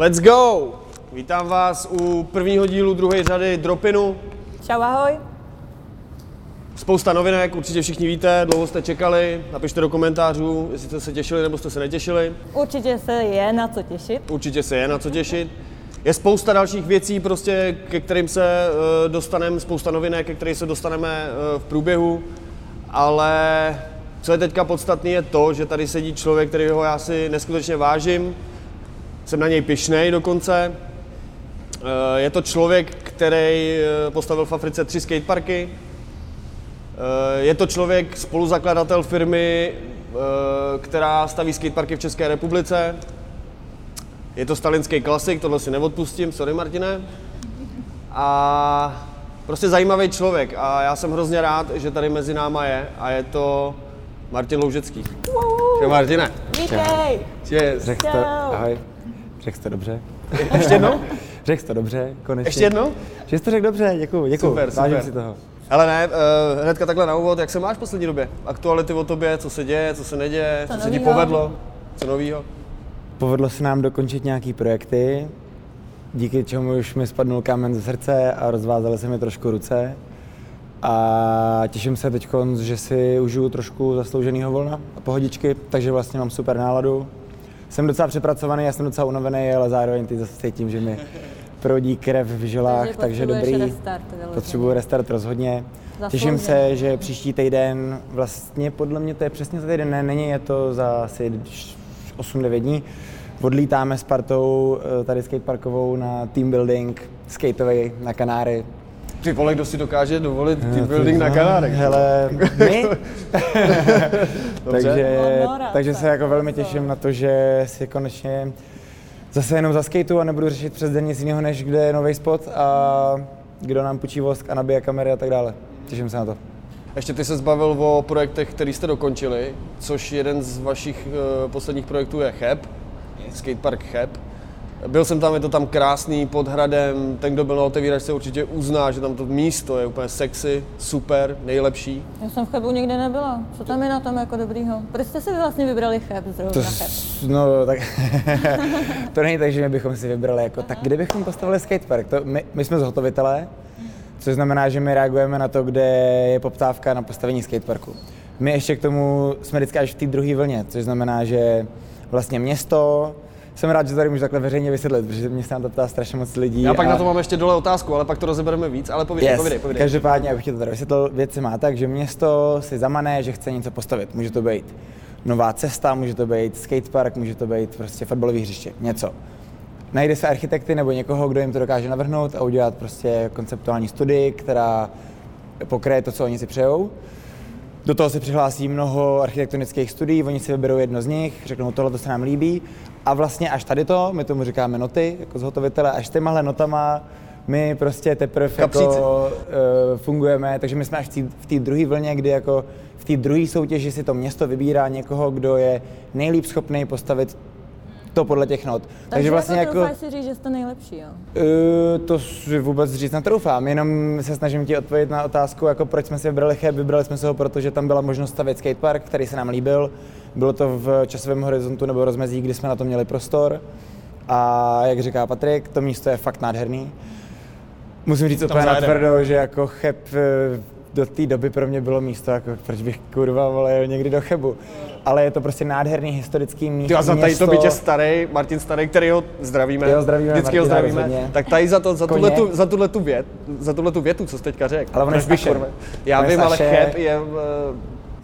Let's go! Vítám vás u prvního dílu druhé řady Dropinu. Čau, ahoj. Spousta novinek, určitě všichni víte, dlouho jste čekali, napište do komentářů, jestli jste se těšili nebo jste se netěšili. Určitě se je na co těšit. Určitě se je na co těšit. Je spousta dalších věcí, prostě, ke kterým se eh, dostaneme, spousta novinek, ke kterým se dostaneme eh, v průběhu, ale co je teďka podstatné, je to, že tady sedí člověk, kterého já si neskutečně vážím, jsem na něj pišnej dokonce. Eh, Je to člověk, který eh, postavil v Africe tři skateparky. Eh, Je to člověk, spoluzakladatel firmy, eh, která staví skateparky v České republice. Je to stalinský klasik, tohle si neodpustím, sorry Martine. A prostě zajímavý člověk a já jsem hrozně rád, že tady mezi náma je a je to Martin Loužecký. Čau Martine. Vítej. Cheers. Ahoj. Řekl jsi to dobře. Ještě jednou? Řekl jsi to dobře, konečně. Ještě jednou? Že jsi to řekl dobře, děkuju, děkuju. Super, Vážím super. si toho. Ale ne, uh, hnedka takhle na úvod, jak se máš v poslední době? Aktuality o tobě, co se děje, co se neděje, co, Co se ti povedlo, co novýho? Povedlo se nám dokončit nějaký projekty, díky čemu už mi spadnul kámen ze srdce a rozvázaly se mi trošku ruce. A těším se teď, že si užiju trošku zaslouženého volna a pohodičky, takže vlastně mám super náladu. Jsem docela přepracovaný, já jsem docela unavený, ale zároveň teď zase cítím, že mi proudí krev v žilách, takže, takže dobrý. Restart. Potřebuji restart rozhodně. Zaslouženě. Těším se, že příští týden, vlastně podle mě to je přesně za týden, ne, není, je to za asi 8-9 dní. Odlítáme s partou eh, tady skateparkovou na team building, skateový na Kanáry. Ty vole, kdo si dokáže dovolit team building na Kanárech? Hele, my. takže, No, no, rád takže tak, se jako velmi těším na to, že si konečně zase jenom zaskejtu a nebudu řešit přes den nic jiného, než kde je nový spot a kdo nám půjčí vosk a nabije kamery a tak dále. Těším se na to. Ještě ty se zbavil o projektech, který jste dokončili, což jeden z vašich uh, posledních projektů je Cheb, skatepark Cheb. Byl jsem tam, je to tam krásný, pod hradem, ten, kdo byl na otevíračce, určitě uzná, že tam to místo je úplně sexy, super, nejlepší. Já jsem v Chebu nikdy nebyla. Co tam je na tom jako dobrýho? Proč jste si vlastně vybrali Cheb zrovna To, Cheb? no, tak to není tak, že my bychom si vybrali jako, tak kde bychom postavili skatepark? To, my, my jsme zhotovitelé, což znamená, že my reagujeme na to, kde je poptávka na postavení skateparku. My ještě k tomu jsme vždycky až v té druhé vlně, což znamená, že vlastně město, jsem rád, že tady můžu takhle veřejně vysvětlit, protože mě se na to ptá strašně moc lidí. Já pak a- na to mám ještě dole otázku, ale pak to rozebereme víc, ale povídej, Yes. povídej, povídej. Každopádně, abych ti to tady vysvětlil, věc se má tak, že město si zamane, že chce něco postavit. Může to být nová cesta, může to být skatepark, může to být prostě fotbalové hřiště, něco. Najde se architekty nebo někoho, kdo jim to dokáže navrhnout a udělat prostě konceptuální studii, která pokryje to, co oni si přejou. Do toho se přihlásí mnoho architektonických studií, oni si vyberou jedno z nich, řeknou, tohle to se nám líbí. A vlastně až tady to, my tomu říkáme noty, jako zhotovitele, až těmahle notama my prostě teprve Kapříci. jako, uh, fungujeme, takže my jsme až v té- druhé vlně, kdy jako v té druhé soutěži si to město vybírá někoho, kdo je nejlíp schopný postavit to podle těch not. Takže, vlastně jako, troufáš si říct, že jste nejlepší, jo? Uh, to si vůbec říct netroufám, jenom se snažím ti odpovědět na otázku, jako proč jsme si vybrali Cheb. Vybrali jsme se ho, protože tam byla možnost stavět skatepark, který se nám líbil. Bylo to v časovém horizontu nebo rozmezí, kdy jsme na to měli prostor. A jak říká Patrik, to místo je fakt nádherný. Musím říct úplně natvrdo, že jako Cheb eh, do té doby pro mě bylo místo, jako proč bych kurva vole jel někdy do Chebu. Ale je to prostě nádherný historický místo. Ty a za tady to bytě starý, Martin Starý, který ho zdravíme, Jo, zdravíme vždycky ho Martina zdravíme, rozhodně. tak tady za, to, za, tuhle, tu, za, tuhle tu vět, za tuhle tu větu, co jsi teďka řekl. Ale on je Já On vím, ale. Cheb je, eh,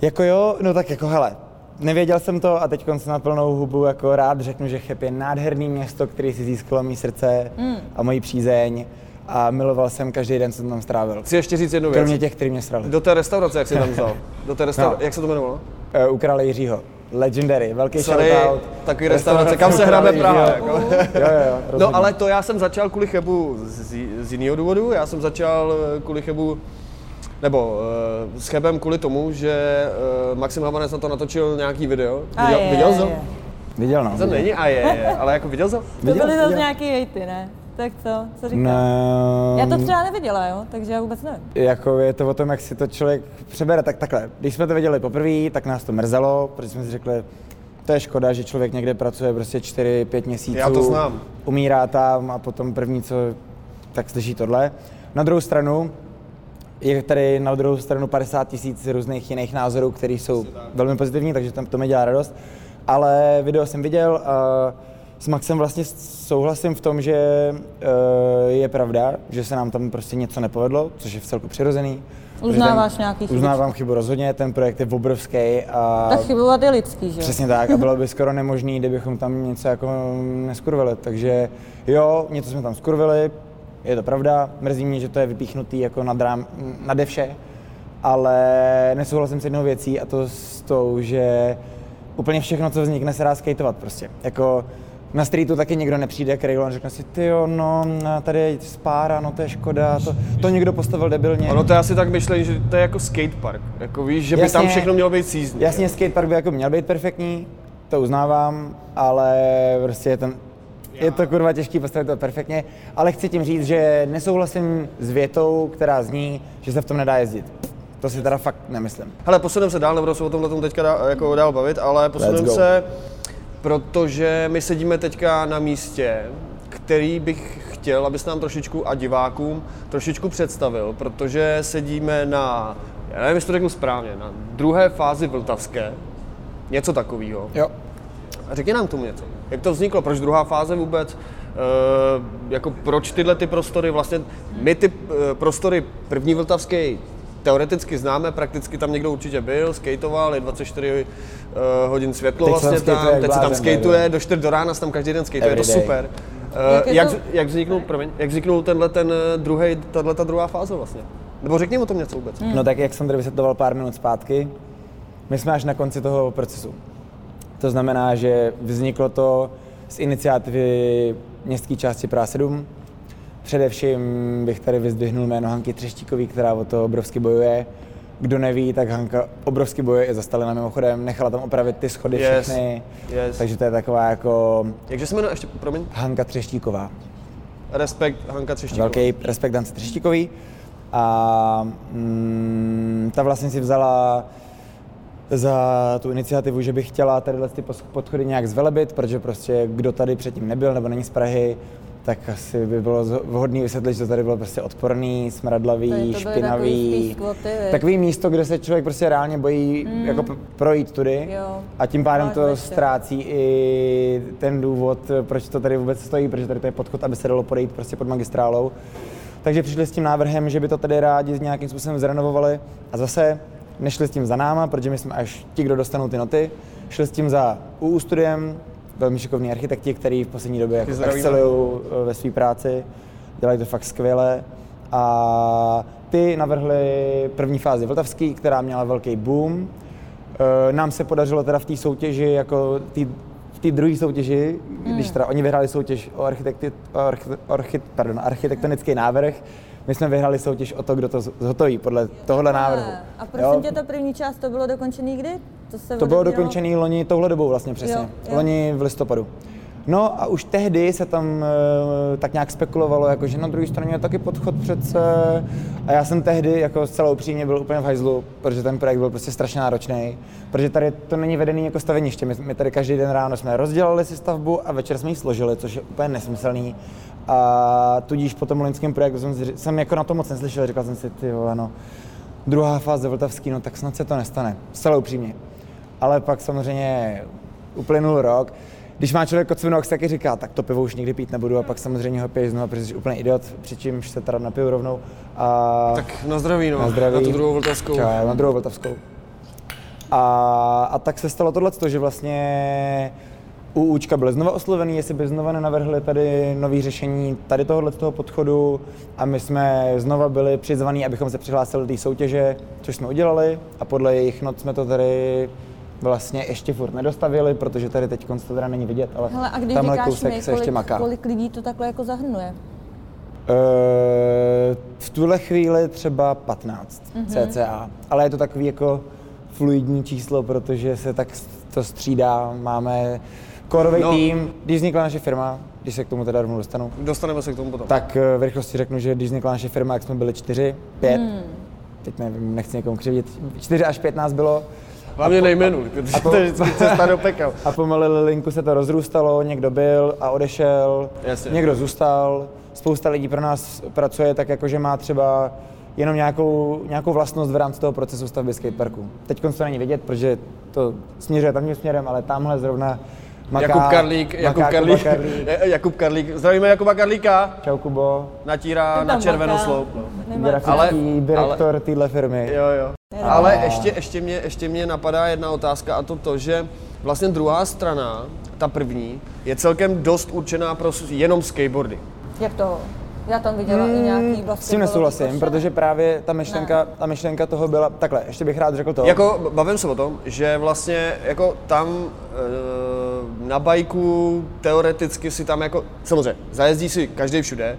Jako jo, no tak jako hele, nevěděl jsem to a teď jsem na plnou hubu jako rád řeknu, že Cheb je nádherný město, který si získalo mý srdce Hmm. a moji přízeň a miloval jsem každý den, co jsem tam strávil. chci ještě říct jednu věc. Kromě těch, který mě srali. Do té restaurace, jak jsi tam vzal? Do té restaurace, No. jak se to jmenovalo? Uh, u krále Jiřího. Legendary, velký Sorry, shoutout. takový restaurace, kam se hrabe Praha. Jako. Jo, jo. No ale to já jsem začal kvůli Chebu z, z jiného důvodu. Já jsem začal eh, kvůli Chebu, nebo uh, s Chebem kvůli tomu, že uh, Maxim Havanec na to natočil nějaký video. A Viděl, je, viděl je, jsi to? je. Viděl no. To není a je, je, ale jako viděl jsi to? To Viděl, byly zase viděl. nějaký hejty, ne? Tak co? Co říkáš? No, Já to třeba neviděla, jo? Takže já vůbec nevím. Jako je to o tom, jak si to člověk přebere, tak takhle. Když jsme to viděli poprvé, tak nás to mrzelo, protože jsme si řekli, to je škoda, že člověk někde pracuje prostě 4-5 měsíců. Já to znám. umírá tam a potom první, co tak slyší tohle. Na druhou stranu, je tady na druhou stranu 50 tisíc různých jiných názorů, které jsou velmi pozitivní, takže tam to mi dělá radost. Ale video jsem viděl a s Maxem vlastně souhlasím v tom, že eh, je pravda, že se nám tam prostě něco nepovedlo, což je v celku přirozený. Uznáváš Ten- nějaký chybičky? Uznávám chybu rozhodně, ten projekt je obrovský a Tak chybovat je lidský, že? Přesně tak a bylo by skoro nemožné, kdybychom tam něco jako neskurvili. Takže jo, něco jsme tam skurvili, je to pravda, mrzí mě, že to je vypíchnutý jako nad rám, nade vše, ale nesouhlasím s jednou věcí a to s tou, že úplně všechno, co vznikne, se dá skateovat prostě. Jako na streetu taky někdo nepřijde k railu a řekne si, ty jo, no, tady je spára, no to je škoda, to, to někdo postavil debilně. Ono to je asi tak myšlení, že to je jako skatepark. Jako víš, že by Jasně. tam všechno mělo být sízdní. Jasně, skatepark by jako měl být perfektní, to uznávám, ale prostě je, ten, je to kurva těžký postavit to perfektně, ale chci tím říct, že nesouhlasím s větou, která zní, že se v tom nedá jezdit. To si teda fakt nemyslím. Hele, posuneme se dál, nebudu se o tomhle tom teďka dá, jako dál bavit, ale posuneme se, protože my sedíme teďka na místě, který bych chtěl, abys nám trošičku a divákům trošičku představil, protože sedíme na, já nevím, jestli to řeknu správně, na druhé fázi Vltavské, něco takového. Jo. A řekni nám k tomu něco. Jak to vzniklo? Proč druhá fáze vůbec? E, jako proč tyhle ty prostory? Vlastně my ty e, prostory první Vltavské teoreticky známe, prakticky tam někdo určitě byl, skateoval, je 24 e, hodin světlo Teď se tam vlastně skateuje tam, teď se tam skateuje, ne? do 4 do rána se tam každý den skateuje, je to super. Jak E, jak, to- jak, vzniknul, promiň, jak vzniknul tenhle ten druhý, tahle ta druhá fáze vlastně? Nebo řekni o tom něco vůbec. No tak jak jsem tady vysvětloval pár minut zpátky, my jsme až na konci toho procesu. To znamená, že vzniklo to z iniciativy městské části Praha 7. Především bych tady vyzdvihnul jméno Hanky Třeštíkový, která o to obrovsky bojuje. Kdo neví, tak Hanka obrovsky bojuje i za Stalina mimochodem, nechala tam opravit ty schody Yes, všechny. yes. Takže to je taková jako Jakže se jmenuje ještě, promiň, Hanka Třeštíková. respekt Hanka Třeštíková. Velký respekt Dance Třeštíkový. A mm, ta vlastně si vzala za tu iniciativu, že by chtěla tady ty podchody nějak zvelebit, protože prostě kdo tady předtím nebyl nebo není z Prahy, tak asi by bylo vhodné vysvětlit, že to tady bylo prostě odporný, smradlavý, to takový špinavý. skvoty? Takový místo, kde se člověk prostě reálně bojí mm. jako projít tudy. Jo. A tím pádem Máš to večer. ztrácí i ten důvod, proč to tady vůbec stojí, protože tady to je podchod, aby se dalo podejít prostě pod magistrálou. Takže přišli s tím návrhem, že by to tady rádi nějakým způsobem zrenovovali a zase nešli s tím za náma, protože my jsme až ti, kdo dostanou ty noty, šli s tím za UU studiem, velmi šikovní architekti, který v poslední době jako excelují eh, ve své práci, dělají to fakt skvěle. A ty navrhli první fázi Vltavský, která měla velký boom. Eh, Nám se podařilo teda v té soutěži, jako tý, v té druhé soutěži, když teda oni vyhráli soutěž o, architekti, o archi, archi, pardon, architektonický návrh, my jsme vyhráli soutěž o to, kdo to zhotoví podle tohohle návrhu. A prosím tě, ta první část, to bylo dokončený kdy? To, se To bylo dokončený loni touhle dobou vlastně přesně. Jo, jo. Loni v listopadu. No a už tehdy se tam e, tak nějak spekulovalo, jako, že na druhé straně je taky podchod přece. A já jsem tehdy jako zcela upřímně byl úplně v hajzlu, protože ten projekt byl prostě strašně náročný. Protože tady to není vedený jako staveniště. My, my tady každý den ráno jsme rozdělali si stavbu a večer jsme ji složili, což je úplně nesmyslný. A tudíž po tom loňském projektu jsem, jsem jako na to moc neslyšel, říkal jsem si, ty vole, no, druhá fáze Vltavský, no tak snad se to nestane. Zcela upřímně. Ale pak samozřejmě uplynul rok. Když má člověk kocvinu, tak taky říká, tak to pivo už nikdy pít nebudu a pak samozřejmě ho piješ znovu, protože jsi úplně idiot, přičemž se teda napiju rovnou. A Tak na zdraví, no. Na zdraví. Na tu druhou vltavskou. Čau, na druhou Vltavskou. A, a tak se stalo tohle, že vlastně UUčka byly znova oslovený, jestli by znova nenavrhli tady nový řešení tady tohohle toho podchodu a my jsme znova byli přizvaní, abychom se přihlásili do té soutěže, což jsme udělali a podle jejich not jsme to tady vlastně ještě furt nedostavili, protože tady teď to teda není vidět, ale Hele, a když tamhle kousek my, se ještě kolik, maká. kolik lidí to takhle jako zahrnuje? Eh, v tuhle chvíli třeba 15 Mhm. cca, ale je to takový jako fluidní číslo, protože se tak to střídá. Máme korový No. no. tým, když vznikla naše firma, když se k tomu teda rovnou dostanu, Dostaneme se k tomu potom. tak eh, v rychlosti řeknu, že když vznikla naše firma, jak jsme byli čtyři, pět, Hmm. teď nevím, nechci někomu křivit, čtyři až pět nás bylo Hlavně nejmenuj, protože to je vždycky cesta do pekel. A pomalu linku se to rozrůstalo, někdo byl a odešel, Jasně. někdo zůstal. Spousta lidí pro nás pracuje tak, jako že má třeba jenom nějakou, nějakou vlastnost v rámci toho procesu stavby skateparku. Teď to není vidět, protože to směřuje tamním směrem, ale tamhle zrovna maká, Jakub Karlík, Jakub maká Karlík, Kuba Karlík. Jakub Karlík, zdravíme Jakuba Karlíka, Čau Kubo, natírá na červenou maká. sloup. No. Grafický Ale- direktor téhle firmy. Jo, jo. Ale ještě, ještě, mě, ještě mě napadá jedna otázka a to to, že vlastně druhá strana, ta první, je celkem dost určená pro jenom skateboardy. Jak to? Já tam viděla i nějaký vlastně S tím nesouhlasím, protože právě ta myšlenka, ta myšlenka toho byla, takhle, ještě bych rád řekl to. Jako, bavím se o tom, že vlastně jako tam e, na bajku teoreticky si tam jako, samozřejmě, zajezdí si každý všude,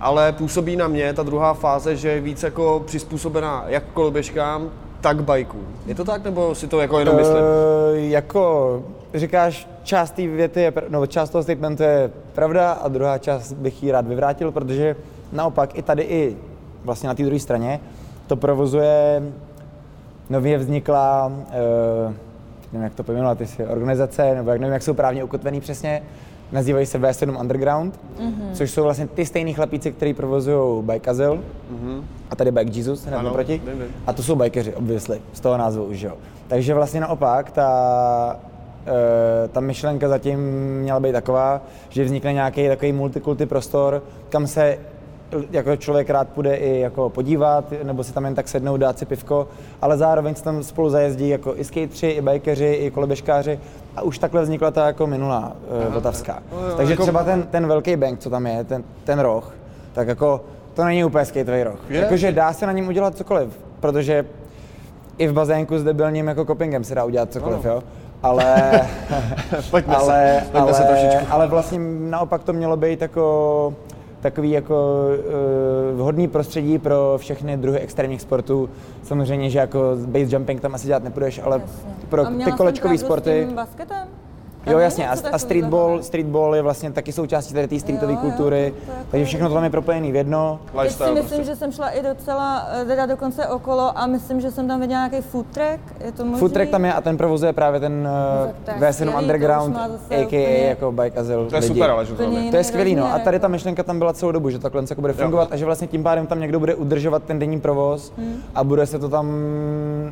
ale působí na mě ta druhá fáze, že je víc jako přizpůsobená jak koloběžkám, tak bajkům. Je to tak, nebo si to jako jenom myslím? Uh, jako říkáš, část té věty, je, no, část toho statementu je pravda a druhá část bych ji rád vyvrátil, protože naopak i tady, i vlastně na té druhé straně to provozuje nově vzniklá, uh, nevím, jak to pojmenovat, jestli organizace, nebo jak nevím, jak jsou právně ukotvený přesně, nazývají se V7 Underground, mm-hmm. což jsou vlastně ty stejný chlapíci, kteří provozují Bike Azyl, mm-hmm. a tady Bike Jesus, hned Ano, naproti. vím, vím. A to jsou bikeři, obviously, z toho názvu už, jo. Takže vlastně naopak, ta, ta myšlenka zatím měla být taková, že vznikne nějaký takový multikulty prostor, kam se jako člověk rád půjde i jako podívat, nebo si tam jen tak sednout, dát si pivko, ale zároveň se tam spolu zajezdí jako i skateři, i bikeři, i koloběžkáři a už takhle vznikla ta jako minulá e, Vltavská. Takže jako- třeba ten, ten velký bank, co tam je, ten, ten roh, tak jako to není úplně skateový roh. Jakože dá se na něm udělat cokoliv, protože i v bazénku s debilním jako copingem se dá udělat cokoliv, jo. Ale, Pojďme se- ale, pojďme se ale, trošičku. ale vlastně naopak to mělo být jako takový jako uh, vhodný prostředí pro všechny druhy extrémních sportů. Samozřejmě, že jako base jumping tam asi dělat nepůjdeš, ale pro A měla ty kolečkové sporty. S tím basketem? Jo, jasně, a, a streetball, takového? streetball je vlastně taky součástí tady té streetové Jo, jo, kultury, jako- takže všechno to tam je propojené v jedno. Teď si myslím, prostě. že jsem šla i docela, eh, teda dokonce okolo a myslím, že jsem tam viděla nějaký food track, je to možný? Food track tam je a ten provozuje právě ten No, uh, je skvělý, V7 to už Underground, a.k.a. úplně- jako Bike Azyl To je lidi. super, ale že to To je skvělý, no. A tady ta jako. myšlenka tam byla celou dobu, že takhle se bude fungovat a že vlastně tím pádem tam někdo bude udržovat ten denní provoz Hmm. a bude se to tam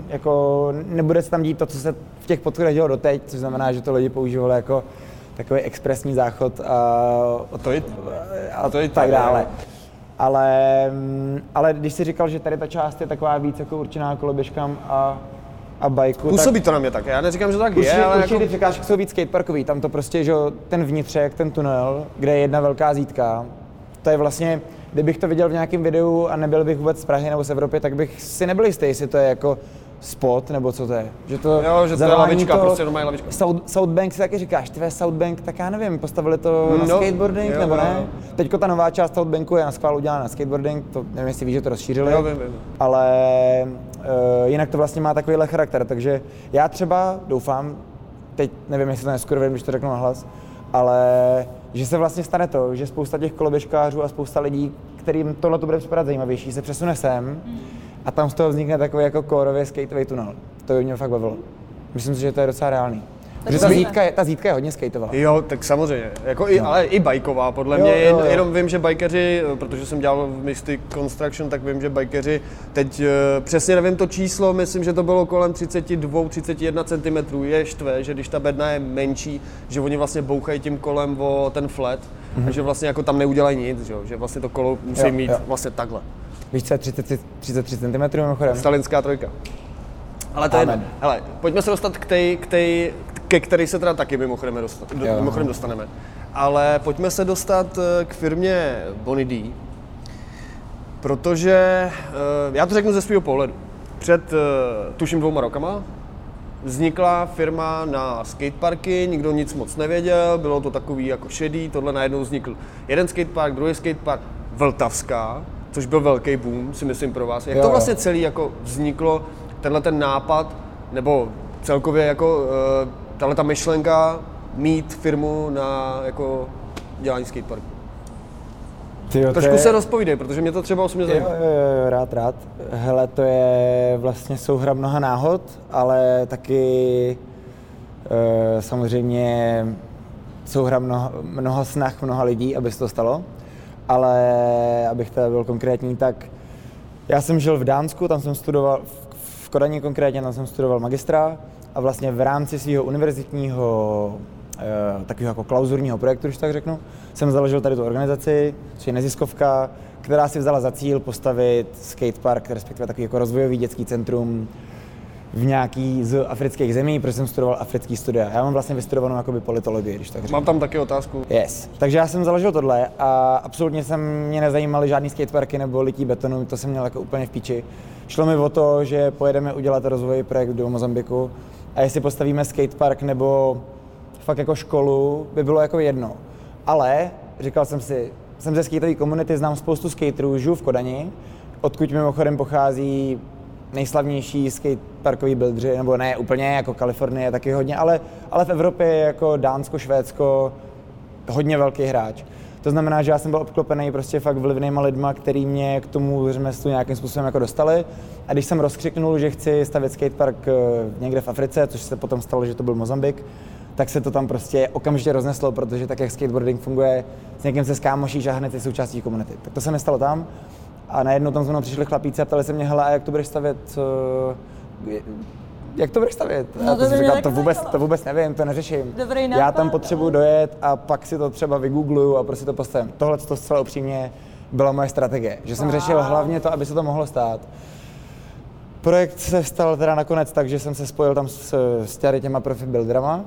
jako, nebude se tam dít to, co se v těch podchodech dělo doteď, což znamená, že to lidi používali jako takový expresní záchod a, To je, a to je tak tak, dále. Ale, mm, ale když jsi říkal, že tady ta část je taková víc jako určená koloběžkám a, a bajku, Působí to na mě tak, já neříkám, že to tak Určitě, je, ale určitě jako... ty překážky jsou víc skateparkový, tam to prostě, že ten vnitřek, ten tunel, kde je jedna velká zítka, to je vlastně, kdybych to viděl v nějakém videu a nebyl bych vůbec z Prahy nebo z Evropy, tak bych si nebyl jistý, jestli to je jako spot, nebo co to je. Že to, Jo, že to je lavička, prostě normální lavička. South, Southbank si taky říkáš, ty Southbank, tak já nevím, postavili to na No, skateboarding, jo, nebo jo, ne? jo. Teďko ta nová část Southbanku je na schvál udělána na skateboarding, to nevím, jestli víš, že to rozšířili. Jo, vím, vím. Ale uh, jinak to vlastně má takovýhle charakter, takže já třeba doufám, teď nevím, jestli to neskurvím, když to řeknu nahlas, ale že se vlastně stane to, že spousta těch koloběžkářů a spousta lidí, kterým tohle to bude připadat zajímavější, se přesune sem a tam z toho vznikne takový jako kórově skateový tunel. To by mě fakt bavilo. Myslím si, že to je docela reálný. Protože ta zítka, je, ta zítka je hodně skateová. Jo, tak samozřejmě. Jako i, ale i bajková, podle Jo, mě. jo, Jen, jo. jenom vím, že bajkeři, protože jsem dělal v Mystic Construction, tak vím, že bajkeři teď eh, přesně nevím to číslo, myslím, že to bylo kolem 32-31 cm. Je štve, že když ta bedna je menší, že oni vlastně bouchají tím kolem o ten flat a že vlastně jako tam neudělají nic, že, jo? že vlastně to kolo musí Mhm. Jo, mít jo. vlastně takhle. Víš, co je 33, 33 cm mimochodem? Stalinská trojka. Ale to je. Hele, pojďme se dostat k tej, k tej, ke který se teda taky mimochodem, dosta, do, mimochodem dostaneme. Ale pojďme se dostat eh, k firmě Bonny D, protože eh, já to řeknu ze svého pohledu. Před eh, tuším dvouma rokama vznikla firma na skateparky, nikdo nic moc nevěděl, bylo to takový jako šedý, tohle najednou vznikl jeden skatepark, druhý skatepark, Vltavská, což byl velký boom, si myslím pro vás. Jak Jo, to jo. vlastně celý jako vzniklo, tenhle ten nápad, nebo celkově jako uh, tahle ta myšlenka mít firmu na jako dělání skateparku? Tyjo, to Trošku je- se rozpovídej, protože mě to třeba osobně Jo, zajímá. jo, jo, rád, rád. Hele, to je vlastně souhra mnoha náhod, ale taky e, samozřejmě souhra mnoha, mnoha snah mnoha lidí, aby se to stalo. Ale abych teda byl konkrétní, tak já jsem žil v Dánsku, tam jsem studoval, v- Kodani konkrétně, tam jsem studoval magistra a vlastně v rámci svého univerzitního e, takového jako klauzurního projektu, když tak řeknu, jsem založil tady tu organizaci, což je neziskovka, která si vzala za cíl postavit skatepark, respektive takový jako rozvojový dětský centrum v nějaký z afrických zemí, protože jsem studoval africký studia. Já mám vlastně vystudovanou jakoby politologii, když tak řeknu. Mám tam taky otázku. Yes. Takže já jsem založil tohle a absolutně jsem mě nezajímaly žádný skateparky nebo lití betonu, to jsem měl jako úplně v píči. Šlo mi o to, že pojedeme udělat rozvojový projekt do Mozambiku a jestli postavíme skatepark nebo fakt jako školu, by bylo jako jedno. Ale říkal jsem si, jsem ze skateové komunity, znám spoustu skaterů, žiju v Kodani, odkud mimochodem pochází nejslavnější skateparkový buildři, nebo ne úplně jako Kalifornie taky hodně, ale, ale v Evropě je jako Dánsko, Švédsko hodně velký hráč. To znamená, že já jsem byl obklopený prostě fakt vlivnýma lidma, který mě k tomu řemeslu nějakým způsobem jako dostali. A když jsem rozkřiknul, že chci stavět skatepark eh, někde v Africe, což se potom stalo, že to byl Mozambik, tak se to tam prostě okamžitě rozneslo, protože tak, jak skateboarding funguje, s někým se skámošíš a hned je součástí komunity. Tak to se mi stalo tam. A najednou tam mnou přišli chlapíci a ptali se mě, hele, a jak to budeš stavět? eh, Jak to budeš stavět? No, a to jsem říkal, to vůbec, to vůbec nevím, to neřeším. Dobrý Já nápad, tam potřebuji ale- dojet a pak si to třeba vygoogluju a prostě to postavím. Tohle to zcela upřímně byla moje strategie, že jsem řešil hlavně to, aby se to mohlo stát. Projekt se stal teda nakonec tak, že jsem se spojil tam s, s těma profi builderama.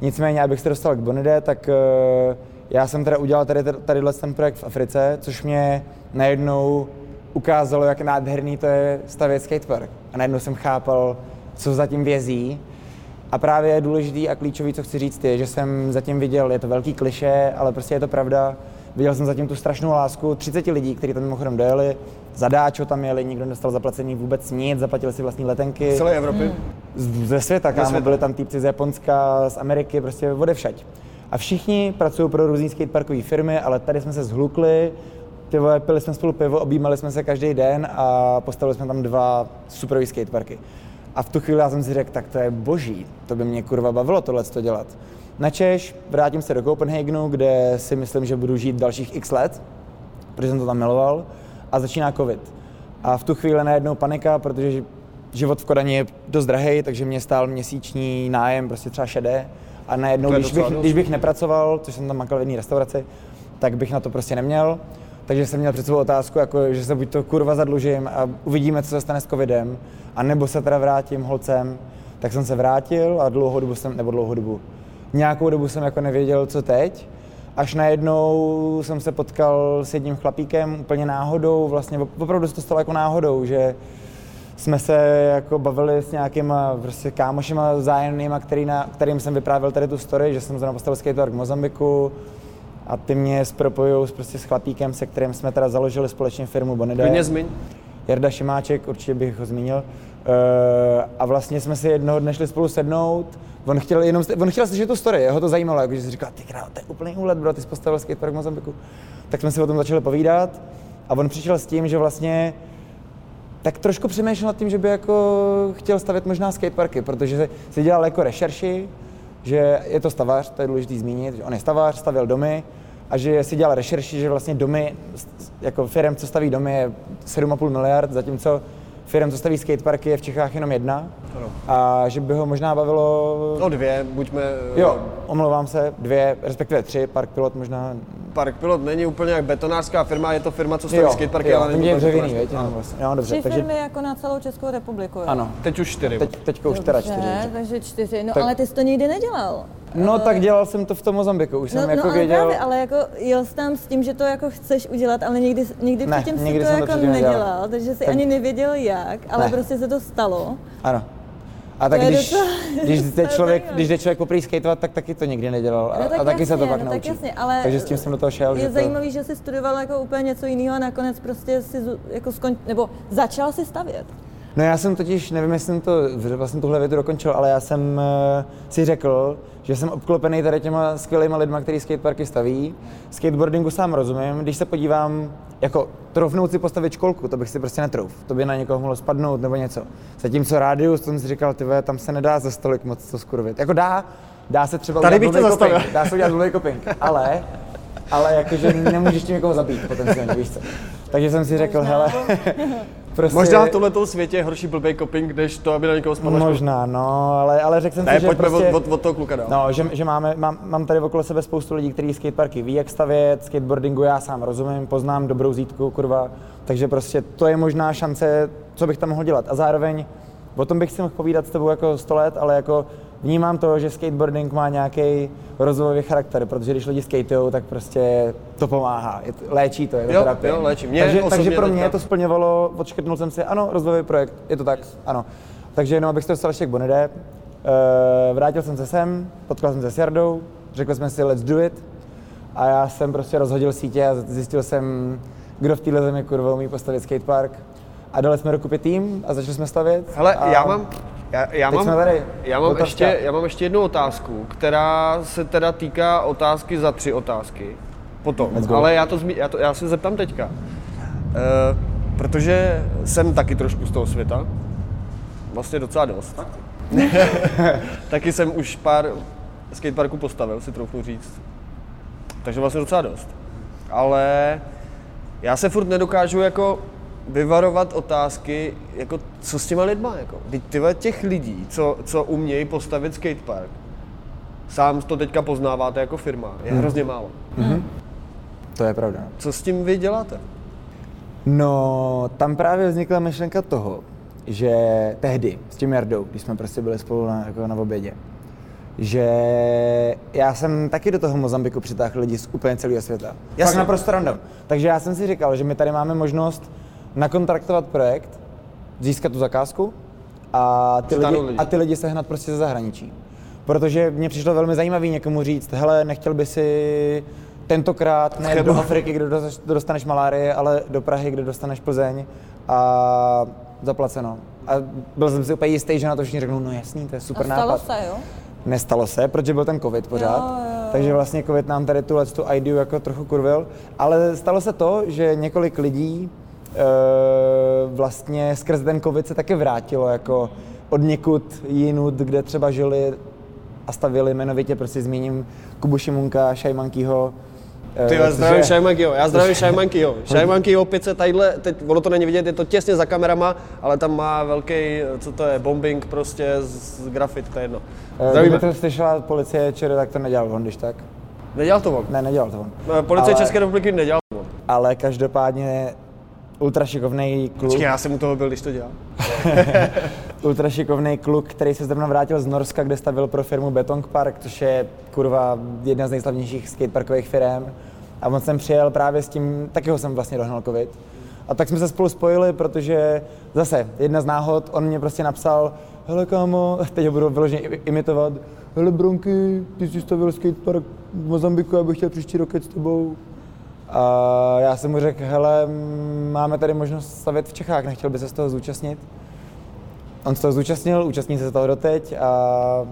Nicméně, abych se dostal k Bonide, tak eh, já jsem teda udělal tady, tadyhle ten projekt v Africe, což mě najednou ukázalo, jak nádherný to je stavět skatepark. A najednou jsem chápal, co zatím vězí. A právě je důležitý a klíčový, co chci říct, je, že jsem zatím viděl, je to velký kliše, ale prostě je to pravda, viděl jsem zatím tu strašnou lásku 30 lidí, kteří tam mimochodem dojeli, zadáčo tam jeli, nikdo nedostal zaplacený vůbec nic, zaplatili si vlastní letenky. Z celé Evropy. Z- ze světa, kámo, byli tam týpci z Japonska, z Ameriky, prostě odevšať. A všichni pracují pro různé skateparkové firmy, ale tady jsme se zhlukli, ty pili jsme spolu pivo, objímali jsme se každý den a postavili jsme tam dva superové skateparky. A v tu chvíli já jsem si řekl, tak to je boží, to by mě kurva bavilo tohle to dělat. Na Češ, vrátím se do Copenhagenu, kde si myslím, že budu žít dalších x let, protože jsem to tam miloval, a začíná covid. A v tu chvíli najednou panika, protože ži- život v Kodani je dost drahý, takže mě stál měsíční nájem, prostě třeba šedé. A najednou, když bych, dost. když bych nepracoval, což jsem tam makal v jedné restauraci, tak bych na to prostě neměl. Takže jsem měl před sebou otázku, jako, že se buď to kurva zadlužím a uvidíme, co se stane s covidem, a nebo se teda vrátím holcem. Tak jsem se vrátil a dlouhou dobu jsem, nebo dlouhou dobu, nějakou dobu jsem jako nevěděl, co teď. Až najednou jsem se potkal s jedním chlapíkem úplně náhodou, vlastně opravdu se to stalo jako náhodou, že jsme se jako bavili s nějakýma prostě kámošima zájemnýma, který na, kterým jsem vyprávěl tady tu story, že jsem zrovna postavil skatepark v Mozambiku a ty mě spropojujou s, prostě s chlapíkem, se kterým jsme teda založili společně firmu Bonide. Klidně zmiň. Jarda Šimáček, určitě bych ho zmínil. Uh, a vlastně jsme si jednoho dne šli spolu sednout. On chtěl jenom, on chtěl slyšet tu story, jeho to zajímalo, jako, že si říkal, ty král, to je úplný úlet, bro, ty jsi postavil skatepark v Mozambiku. Tak jsme si o tom začali povídat a on přišel s tím, že vlastně tak trošku přemýšlel nad tím, že by jako chtěl stavět možná skateparky, protože si dělal jako rešerši, že je to stavař, to je důležité zmínit, že on je stavař, stavěl domy a že si dělal rešerši, že vlastně domy, jako firm, co staví domy, je 7,5 miliard, zatímco firm, co staví skateparky, je v Čechách jenom jedna. Ano. A že by ho možná bavilo... No dvě, buďme... Jo, omlouvám se, dvě, respektive tři, Park Pilot možná. Park Pilot není úplně jak betonářská firma, je to firma, co staví skateparky, jo, ale není je to dřevěný, věď, jenom vlastně. Jo, dobře, Tři takže, firmy jako na celou Českou republiku, jo? ano, Teď už čtyři. teď, teďka už teda čtyři. Takže čtyři. No Tak- ale ty jsi to nikdy nedělal. No tak dělal jsem to v tom Mozambiku, už No, jsem jako no ale věděl. právě, ale jako jel jsi tam s tím, že to jako chceš udělat, ale nikdy, nikdy Ne, předtím nikdy jsi to to jako předtím nedělal. nedělal, takže jsi Tak- ani nevěděl jak, ale Ne. prostě se to stalo. Ano. A tak To když, docela- když, to jde člověk, když jde člověk poprvé skateovat, tak taky to nikdy nedělal. A, No tak a taky se to jasně, pak no tak naučí. jasně, ale Takže s tím jsem do toho šel. že Je to, zajímavý, že jsi studoval jako úplně něco jiného a nakonec prostě si jako skon, nebo začal si stavět. No já jsem totiž, nevím, jestli jsem to vlastně tuhle větu dokončil, ale já jsem uh, si řekl, že jsem obklopený tady těma skvělýma lidma, kteří skateparky staví. Skateboardingu sám rozumím, když se podívám, jako troufnout si postavit školku, to bych si prostě netrouf. To by na někoho mohlo spadnout nebo něco. Zatímco rádius, to jsem si říkal, ty tam se nedá za stolik moc to skurvit. Jako dá, dá se třeba Tady bych udělat to zastavil. coping, dá se udělat blbej coping, ale, ale jakože nemůžeš tím někoho zabít potenciálně, víš co. Takže jsem si řekl, hele, prostě... Možná v tomhle světě je horší blbý coping, než to, aby na někoho spadla školka. Možná, no, ale, ale řekl jsem Ne, si, že pojďme prostě... od, od, od toho kluka dál. No, že, že máme, mám, mám tady okolo sebe spoustu lidí, kteří skateparky ví, jak stavět, skateboardingu já sám rozumím, poznám dobrou zítku, kurva, takže prostě to je možná šance, co bych tam mohl dělat. A zároveň, o tom bych si mohl povídat s tebou jako 100 let, ale jako vnímám to, že skateboarding má nějaký rozvojový charakter, protože když lidi skatujou, tak prostě to pomáhá, je to, léčí to, je to Jo, terapie. jo, léčí. Mě takže, takže pro mě teďka- to splňovalo, odškrtnul jsem si, ano, rozvojový projekt, je to tak, ano. Takže jenom abych to dostal ještě k Bonide, Uh, vrátil jsem se sem, potkal jsem se s Jardou, řekli jsme si let's do it a já jsem prostě rozhodil sítě a zjistil jsem, kdo v téhle zemi kurva umí postavit skatepark a dali jsme dokupit tým a začali jsme stavět. Hele, a já mám, já, já teď mám, já mám, Otázka. ještě, já mám ještě jednu otázku, která se teda týká otázky za tři otázky. Potom, ale já, to zmi, já, to, já se zeptám teďka. Uh, protože jsem taky trošku z toho světa, vlastně docela dost. taky jsem už pár skateparků postavil, si troufnu říct. Takže vlastně docela dost. Ale já se furt nedokážu jako vyvarovat otázky, jako co s těma lidma, jako. Teď tyhle těch lidí, co, co umějí postavit skatepark, sám to teďka poznáváte jako firma, je hrozně málo. To je pravda. Co s tím vy děláte? No, tam právě vznikla myšlenka toho, že tehdy s tím Jardou, když jsme prostě byli spolu na, jako na obědě, že já jsem taky do toho Mozambiku přitáhl lidi z úplně celého světa. Jasně. Fakt naprosto random. Takže já jsem si říkal, že my tady máme možnost nakontraktovat projekt, získat tu zakázku a ty, lidi, lidi. a ty lidi sehnat prostě ze zahraničí. Protože mně přišlo velmi zajímavý někomu říct, hele, nechtěl by si tentokrát ne do Afriky, kde dostaneš- malárie, ale do Prahy, kde dostaneš Plzeň a zaplaceno. A byl jsem si úplně jistý, že na to všichni řeknou, no jasný, to je super A stalo nápad. se, jo? Nestalo se, protože byl ten covid pořád, Jo, jo, jo. takže vlastně covid nám tady tuhle tu ideu jako trochu kurvil, ale stalo se to, že několik lidí vlastně skrz ten covid se taky vrátilo jako od někud jinut, kde třeba žili a stavili jmenovitě, prostě zmíním Kubu Šimunka, Šajmankýho. e, Ty jo, což zdravím Šajmankyho, já zdravím Šajmankyho. Šajmankyho opět se tadyhle, teď ono to není vidět, je to těsně za kamerama, ale tam má velký, co to je, bombing prostě z, grafit, to je jedno. e, Zdravíme. Kdyby to slyšela policie ČR, tak to nedělal on, když tak. Nedělal to on. Ne, nedělal to on. Eh, Policie Ale- České republiky nedělal to on. Ale každopádně ultra šikovný kluk. Počkej, já jsem u toho byl, když to dělal. ultra šikovný kluk, který se zrovna vrátil z Norska, kde stavil pro firmu Betong Park, což je kurva jedna z nejslavnějších skateparkových firm. A on jsem přijel právě s tím, taky ho jsem vlastně dohnal covid. A tak jsme se spolu spojili, protože zase jedna z náhod, on mě prostě napsal, hele kámo, teď ho budu vyloženě imitovat, hele Bronky, ty jsi stavil skatepark v Mozambiku, já bych chtěl příští rok s tebou. A já jsem mu řekl, hele, máme tady možnost stavět v Čechách, nechtěl by se z toho zúčastnit? On se toho zúčastnil, účastní se toho doteď a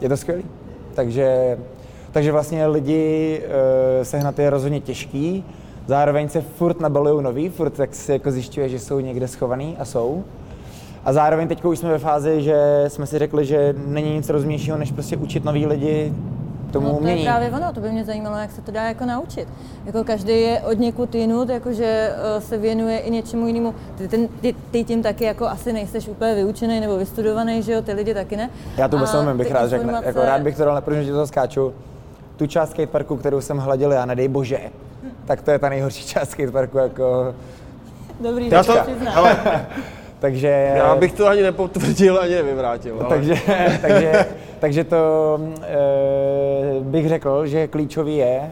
je to skvělý. Takže, takže vlastně lidi e, sehnat je rozhodně těžký, zároveň se furt nabalují nový, furt tak si jako zjišťuje, že jsou někde schovaný a jsou. A zároveň teď už jsme ve fázi, že jsme si řekli, že není nic rozumnějšího, než prostě učit nový lidi tomu No to je umění. právě ono, to by mě zajímalo, jak se to dá jako naučit. Jako každý je od někud jinut, jakože eh, se věnuje i něčemu jinému. Ty, ten, ty, ty tím taky jako asi nejseš úplně vyučený nebo vystudovaný, že jo, ty lidi taky ne. Já to vůbec nevím, bych rád řekl. informace- Jako rád bych to dal, protože ti to skáču. Tu část skateparku, kterou jsem hladil já, nedej bože, tak to je ta nejhorší část skateparku, jako, Dobrý, Já to, to hele, takže... já bych to ani nepotvrdil, ani nevyvrátil. Ale... takže, takže, takže to e, bych řekl, že klíčový je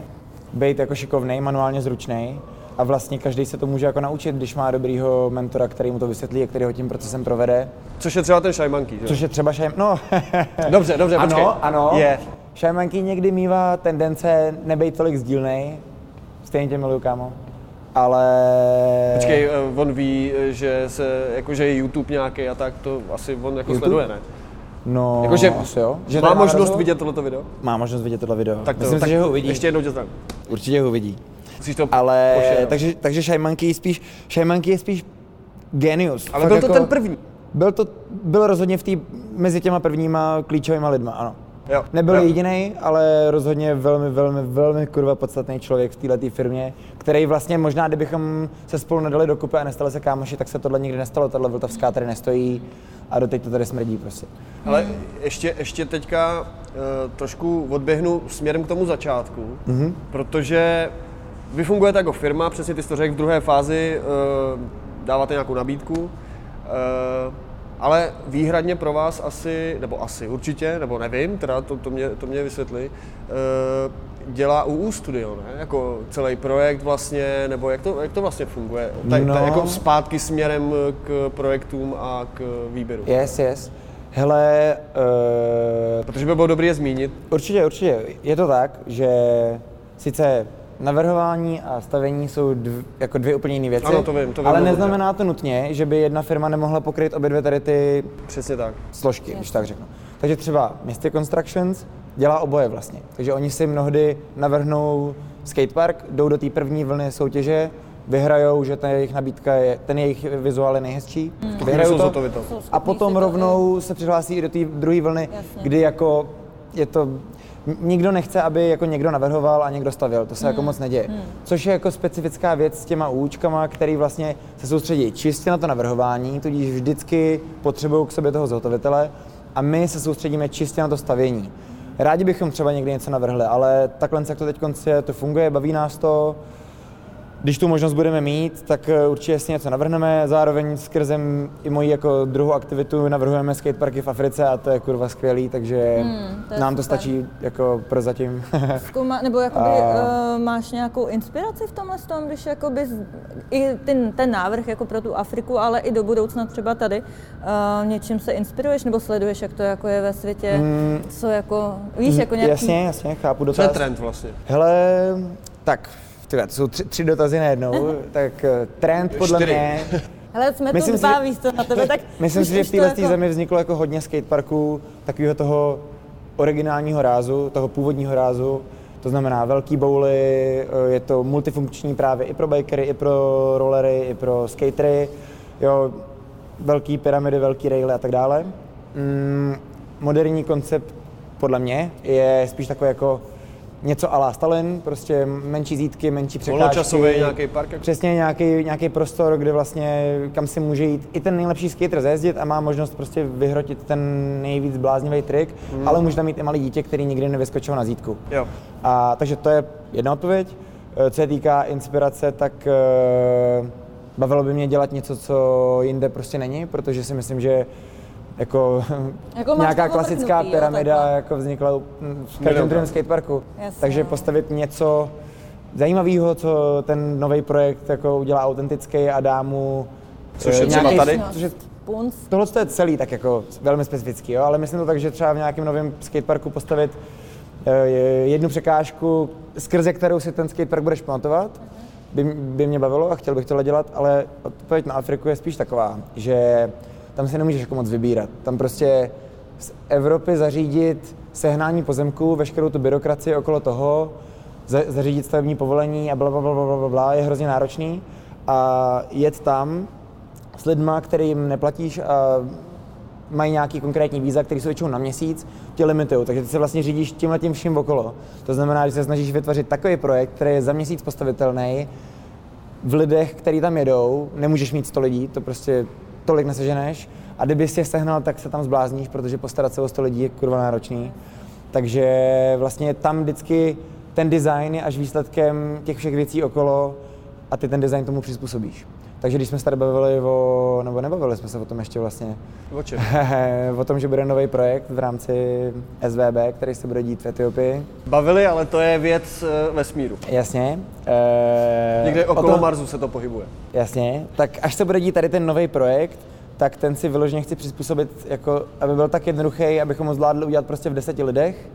být jako šikovný, manuálně zručný a vlastně každý se to může jako naučit, když má dobrýho mentora, který mu to vysvětlí a který ho tím procesem provede. Což je třeba ten šajmanky, že? Což je třeba šajm... No, Dobře, dobře, počkej. ano, ano. Je. Šajmanky někdy mývá tendence nebejt tolik sdílnej. Stejně tě miluju, kámo. Ale... Počkej, eh, on ví, eh, že se, jakože je YouTube nějaký a tak, to asi on jako YouTube? sleduje, ne? No, Jakože asi jo. Že má možnost vidět tohleto video? Má možnost vidět tohle video. Tak to, Myslím tak si, že ho uvidí. Ještě jednou tě zdravím. Určitě ho uvidí. Musíš to Ale, takže, takže Shy Monkey je spíš, Shy Monkey je spíš genius. Ale Fakt byl to jako- ten první. Byl to, byl rozhodně v té, mezi těma prvníma klíčovými lidma, ano. Jo. Nebyl jo. jediný, ale rozhodně velmi, velmi, velmi kurva podstatný člověk v této firmě, který vlastně možná, kdybychom se spolu nedali do kupy a nestali se kámoši, tak se tohle nikdy nestalo, tahle vltavská tady nestojí a doteď to tady smrdí prostě. Ale ještě, ještě teďka uh, trošku odběhnu směrem k tomu začátku, mm-hmm. protože vy fungujete jako firma, přesně ty jsi to řekl, v druhé fázi uh, dáváte nějakou nabídku, uh, ale výhradně pro vás asi, nebo asi určitě, nebo nevím, teda to, to, mě, to mě vysvětli, uh, dělá UU Studio, ne? Jako celý projekt vlastně, nebo jak to, jak to vlastně funguje? Tak, No. tak jako zpátky směrem k projektům a k výběru. Yes, yes. Hele, uh, Protože by bylo dobré je zmínit. Určitě, určitě. Je to tak, že sice navrhování a stavení jsou dv, jako dvě úplně jiné věci, Ano, to vím, to vím ale dobře. neznamená to nutně, že by jedna firma nemohla pokryt obě dvě tady ty Přesně tak. složky, když tak řeknu. Takže třeba Misty Constructions dělá oboje vlastně. Takže oni si mnohdy navrhnou skatepark, jdou do té první vlny soutěže, vyhrajou, že ta jejich nabídka je, ten jejich vizuál je nejhezčí, Jsou vyhrajou to, to. A potom rovnou se přihlásí i do té druhé vlny, Jasně. kdy jako je to Nikdo nechce, aby jako někdo navrhoval a někdo stavěl, to se jako moc neděje. Což je jako specifická věc s těma účkama, který vlastně se soustředí čistě na to navrhování, tudíž vždycky potřebují k sobě toho zhotovitele a my se soustředíme čistě na to stavění. Rádi bychom třeba někdy něco navrhli, ale takhle, jak to teď je, to funguje, baví nás to, když tu možnost budeme mít, tak eh, určitě si něco navrhneme. Zároveň skrze i moji jako druhou aktivitu navrhujeme skateparky v Africe a to je kurva skvělý, takže Hmm, to nám to super. stačí jako prozatím. Zkoumá, nebo jakoby, A- uh, máš nějakou inspiraci v tomhle tom, když jakoby i ten, ten návrh jako pro tu Afriku, ale i do budoucna třeba tady, uh, něčím se inspiruješ nebo sleduješ, jak to jako je ve světě, Mm. co jako, víš, jako nějaký... Jasně, jasně, chápu Co dotaz. je trend vlastně? Hele, tak, tyhle, to jsou tři, tři dotazy najednou, tak eh, trend podle Čtyři. mě, Hele, jsme Myslím tu si, dva, že- víš co, na tebe, tak Myslím si, že v to téhle jako- zemi vzniklo jako hodně skateparků, takového toho originálního rázu, toho původního rázu. To znamená velký bouly, je to multifunkční právě i pro bikery, i pro rollery, i pro skatery. Jo, velký pyramidy, velký raily a tak dále. Mm, moderní koncept podle mě je spíš takový jako něco ala Stalin, prostě menší zítky, menší překážky. Volnočasový nějaký park? jako- Přesně nějaký, nějaký prostor, kde vlastně kam si může jít i ten nejlepší skater zajezdit a má možnost prostě vyhrotit ten nejvíc bláznivý trik, Hmm. ale může tam mít i malé dítě, který nikdy nevyskočil na zítku. Jo. A, takže to je jedna odpověď. Eh, Co se týká inspirace, tak uh, bavilo by mě dělat něco, co jinde prostě není, protože si myslím, že jako, Jako nějaká klasická otrhnutý, jo, pyramida takhle. jako vznikla u- v každém druhém skateparku. Jasně. Takže postavit něco zajímavého, co ten nový projekt jako udělá autentický a dá mu Což eh, je třeba nějaký- tady? Což je Punc. Tohle je celý tak jako velmi specifický, jo? ale myslím to tak, že třeba v nějakém novém skateparku postavit eh, jednu překážku, skrze kterou si ten skatepark budeš pamatovat, by, by mě bavilo a chtěl bych tohle dělat, ale odpověď na Afriku je spíš taková, že tam si nemůžeš jako moc vybírat. Tam prostě z Evropy zařídit sehnání pozemků, veškerou tu byrokracii okolo toho, za, zařídit stavební povolení a bla, bla, bla, bla, bla, bla, je hrozně náročný. A jet tam s lidma, kterým neplatíš a mají nějaký konkrétní víza, které jsou většinou na měsíc, tě limitují. Takže ty se vlastně řídíš tímhle tím vším okolo. To znamená, že se snažíš vytvořit takový projekt, který je za měsíc postavitelný, v lidech, který tam jedou, nemůžeš mít 100 lidí, to prostě tolik neseženeš. A kdyby si je sehnal, tak se tam zblázníš, protože postarat se o 100 lidí je kurva náročný. Takže vlastně tam vždycky ten design je až výsledkem těch všech věcí okolo a ty ten design tomu přizpůsobíš. Takže když jsme se tady bavili o, nebo nebavili jsme se o tom ještě vlastně, O čem? o tom, že bude nový projekt v rámci SVB, který se bude dít v Etiopii. Bavili, ale to je věc eh, vesmíru. Jasně. Eh, Někde o okolo tom- Marsu se to pohybuje. Jasně, tak až se bude dít tady ten nový projekt, tak ten si vyloženě chci přizpůsobit, jako, aby byl tak jednoduchý, abychom ho zvládli udělat prostě v deseti lidech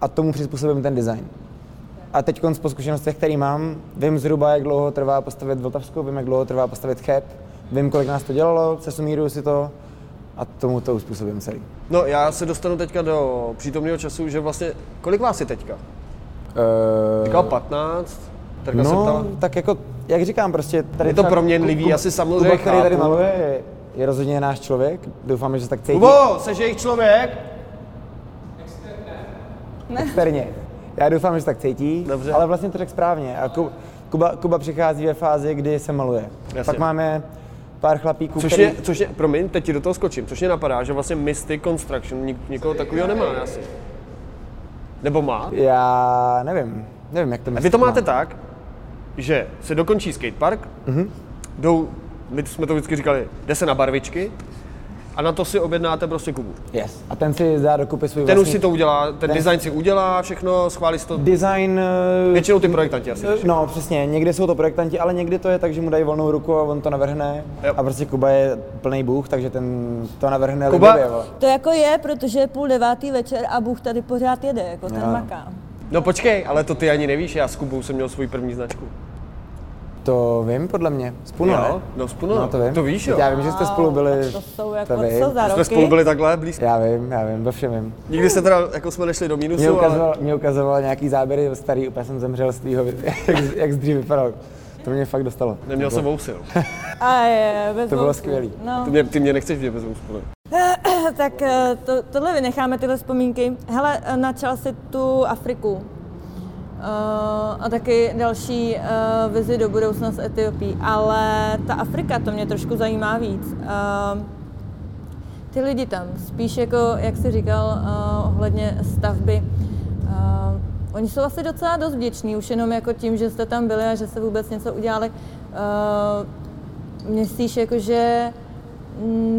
a tomu přizpůsobím ten design. A teď po zkušenostech, které mám, vím zhruba, jak dlouho trvá postavit Vltavskou, vím, jak dlouho trvá postavit Cheb, vím, kolik nás to dělalo, sesumíruju si to a tomu to uspůsobím celý. No já se dostanu teďka do přítomného času, že vlastně, kolik vás je teďka? Uh, Říkal 15, Terka se no, ptala. tak jako, jak říkám, prostě tady Je to proměnlivý, Kuba- asi samozřejmě Kuba, který tady maluje, je, je rozhodně náš člověk, doufáme, že se tak cítí. Kubo, seš jejich člověk? Externě. Já doufám, že se tak cítí, Dobře. ale vlastně to řekl správně. A Ku- Kuba, Kuba přichází ve fázi, kdy se maluje. Jasně. Pak máme pár chlapíků, Což který... je, což je, promiň, teď ti do toho skočím, což mě napadá, že vlastně Mystic Construction nik, nikoho takového nemá asi. Nebo má? Já nevím, nevím, jak to A myslíš. vy to máte tak, že se dokončí skatepark, Mhm. jdou, my jsme to vždycky říkali, jde se na barvičky a na to si objednáte prostě Kubu. Yes. A ten si dá dokupy svůj Ten už vlastní si to udělá, ten Ten- design si udělá, všechno, schválí si to. design... eh, Většinou ty projektanti asi. No, přesně, někdy jsou to projektanti, ale někdy to je tak, že mu dají volnou ruku a on to navrhne. Jo. A prostě Kuba je plný bůh, takže ten to navrhne Kuba- libově, vole. To jako je, protože je půl devátý večer a Bůh tady pořád jede, jako ten Jo. maká. No počkej, ale to ty ani nevíš, já s Kubou jsem měl svůj první značku. To vím, podle mě. Spunu, Jo, ne? no spunu, No, to vím. To víš, jo? Já vím, že jste spolu byli... Tak to jsou jako, to co za Jsme roky? spolu byli takhle blízko. Já vím, já vím, ve všem vím. Nikdy se teda, jako jsme nešli do Mě mínusu, ale... ukazoval, mě ukazoval nějaký záběry starý, úplně jsem zemřel z tvýho, jak, jak z dřív vypadal. To mě fakt dostalo. Neměl jsem vousy, no. A je, bez To bylo skvělý. No. Ty mě, ty mě nechceš vidět bez vousů, ne? tak eh, to, tohle vynecháme, tyhle vzpomínky. Hele, eh, načal si tu Afriku. Uh, a taky další uh, vizi do budoucna s Etiopií, ale ta Afrika, to mě trošku zajímá víc. Uh, ty lidi tam, spíš jako, jak jsi říkal, uh, ohledně stavby, uh, oni jsou asi docela dost vděční, už jenom jako tím, že jste tam byli a že se vůbec něco udělali. Uh, myslíš, jako, že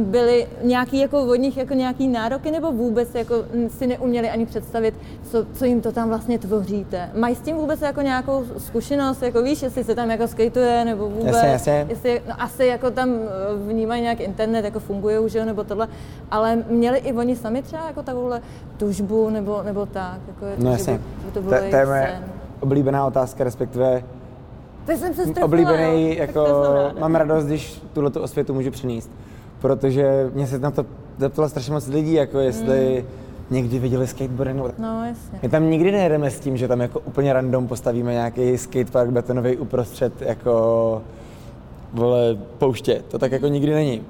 byly nějaký jako od nich jako nějaký nároky nebo vůbec jako mm, si neuměli ani představit, co, co jim to tam vlastně tvoříte? Mají s tím vůbec jako nějakou zkušenost, jako víš, jestli se tam jako skateuje nebo vůbec? Jasně, jasně. Jestli, no asi jako tam eh, vnímají nějak internet, jako funguje už, jo, nebo tohle, ale měli i oni sami třeba jako takovouhle tužbu nebo, nebo tak, jako, No jasně. by, to To, bylo to je jejich moje oblíbená otázka, respektive Teď jsem se strefila, oblíbený, jo. jako to mám radost, když tuhle tu osvětu můžu přinést. Protože mě se na to zeptalo strašně moc lidí, jako jestli někdy viděli tak. No jasně. My tam nikdy nejedeme s tím, že tam jako úplně random postavíme nějaký skatepark betonový uprostřed jako vole pouště. To tak jako nikdy není.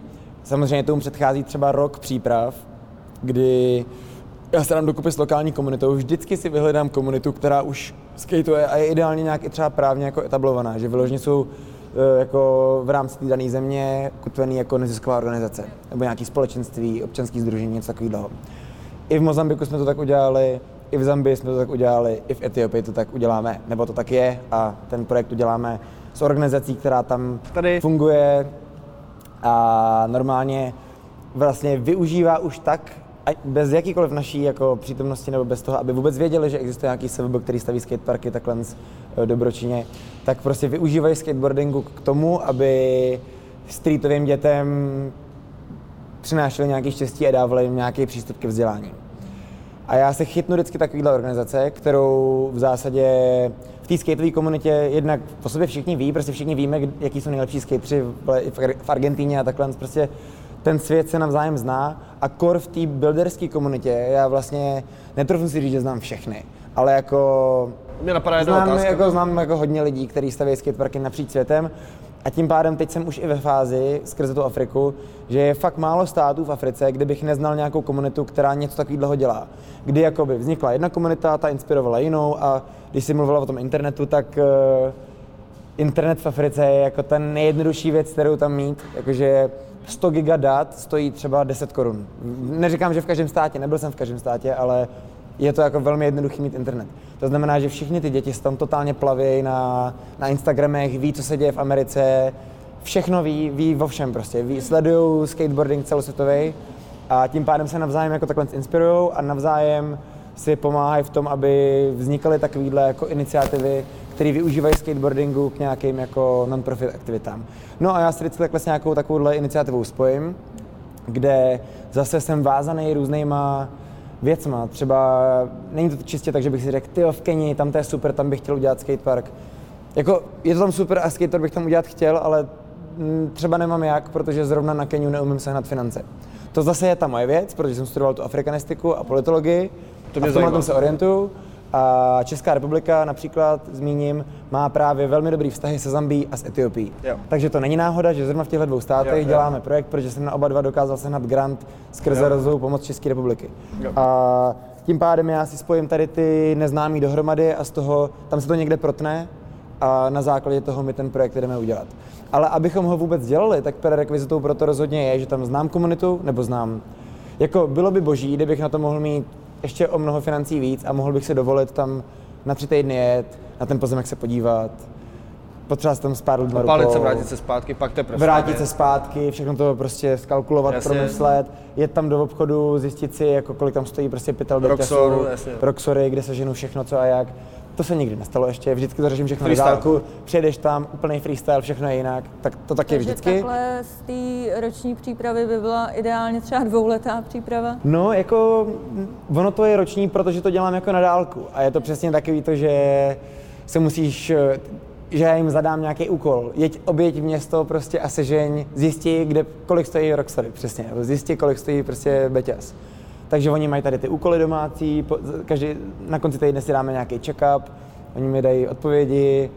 Samozřejmě tomu předchází třeba rok příprav, kdy já se dám dokupy s lokální komunitou, vždycky si vyhledám komunitu, která už skateuje a je ideálně nějak i třeba právně jako etablovaná, že vyloženě jsou jako v rámci té dané země kutvený jako nezisková organizace nebo nějaký společenství, občanský sdružení, něco takového. I v Mozambiku jsme to tak udělali, i v Zambii jsme to tak udělali, i v Etiopii to tak uděláme, nebo to tak je a ten projekt uděláme s organizací, která tam Tady. funguje a normálně vlastně využívá už tak, bez jakýkoliv naší jako přítomnosti nebo bez toho, aby vůbec věděli, že existuje nějaký SVB, který staví skateparky takhle eh, dobročině, tak prostě využívají skateboardingu k tomu, aby streetovým dětem přinášeli nějaké štěstí a dávali jim nějaký přístup ke vzdělání. A já se chytnu vždycky takovýhle organizace, kterou v zásadě v té skateové komunitě jednak po sobě všichni ví, prostě všichni víme, jaký jsou nejlepší skateři v Argentíně a takhle. Prostě ten svět se navzájem zná a kor v té builderské komunitě, já vlastně netrofnu si říct, že znám všechny, ale jako Mě napadá jedna znám, otázka. jako, znám jako hodně lidí, kteří staví skateparky napříč světem a tím pádem teď jsem už i ve fázi skrze tu Afriku, že je fakt málo států v Africe, kde bych neznal nějakou komunitu, která něco takového dělá. Kdy jakoby vznikla jedna komunita, ta inspirovala jinou a když si mluvila o tom internetu, tak eh, internet v Africe je jako ta nejjednodušší věc, kterou tam mít, jakože 100 giga dat stojí třeba 10 korun. Neříkám, že v každém státě, nebyl jsem v každém státě, ale je to jako velmi jednoduchý mít internet. To znamená, že všichni ty děti se tam totálně plaví na, na Instagramech, ví, co se děje v Americe, všechno ví, ví o všem prostě, ví, sledují skateboarding celosvětový a tím pádem se navzájem jako takhle inspirují a navzájem si pomáhají v tom, aby vznikaly takovéhle jako iniciativy, které využívají skateboardingu k nějakým jako non-profit aktivitám. No a já se vždycky takhle s nějakou takovouhle iniciativou spojím, kde zase jsem vázaný různýma věcma. Třeba není to čistě tak, že bych si řekl, ty v Keni, tam to je super, tam bych chtěl udělat skatepark. Jako, je to tam super a skater bych tam udělat chtěl, ale mm, třeba nemám jak, protože zrovna na Keniu neumím sehnat finance. To zase je ta moje věc, protože jsem studoval tu afrikanistiku a politologii. To mě a v tomhle tom se orientuju. A Česká republika například, zmíním, má právě velmi dobrý vztahy se Zambií a s Etiopií. Jo. Takže to není náhoda, že zrovna v těchto dvou státech Jo, jo. děláme projekt, protože jsem na oba dva dokázal sehnat grant skrze Jo. rozvoj pomoc České republiky. Jo. A tím pádem já si spojím tady ty neznámý dohromady a z toho, tam se to někde protne a na základě toho my ten projekt jdeme udělat. Ale abychom ho vůbec dělali, tak prerekvizitou pro to rozhodně je, že tam znám komunitu, nebo znám. Jako bylo by boží, kdybych na to mohl mít ještě o mnoho financí víc a mohl bych si dovolit tam na tři týdny jet, na ten pozemek se podívat, potřeba se tam s pár lidma Opálit se, vrátit se zpátky, pak teprve. vrátit se zpátky, všechno to prostě skalkulovat, Jasně. promyslet, jet tam do obchodu, zjistit si, jako kolik tam stojí prostě pytel do Roxor. Roxory, kde se ženu všechno, co a jak. To se nikdy nestalo ještě, vždycky to řeším všechno na Freestyle. dálku, přijedeš tam, úplný freestyle, všechno je jinak, tak to taky Takže vždycky. takhle z té roční přípravy by byla ideálně třeba dvouletá příprava. No, jako mm, ono to je roční, protože to dělám jako na dálku. A je to přesně takový to, že se musíš, eh, že já jim zadám nějaký úkol. Jeď, objeď město prostě a sežeň, zjistí, kde, kolik stojí Rockstory, přesně. Nebo zjistí, kolik stojí prostě Beťas. Takže oni mají tady ty úkoly domácí, každý, na konci týdne si dáme nějaký check-up, oni mi dají odpovědi,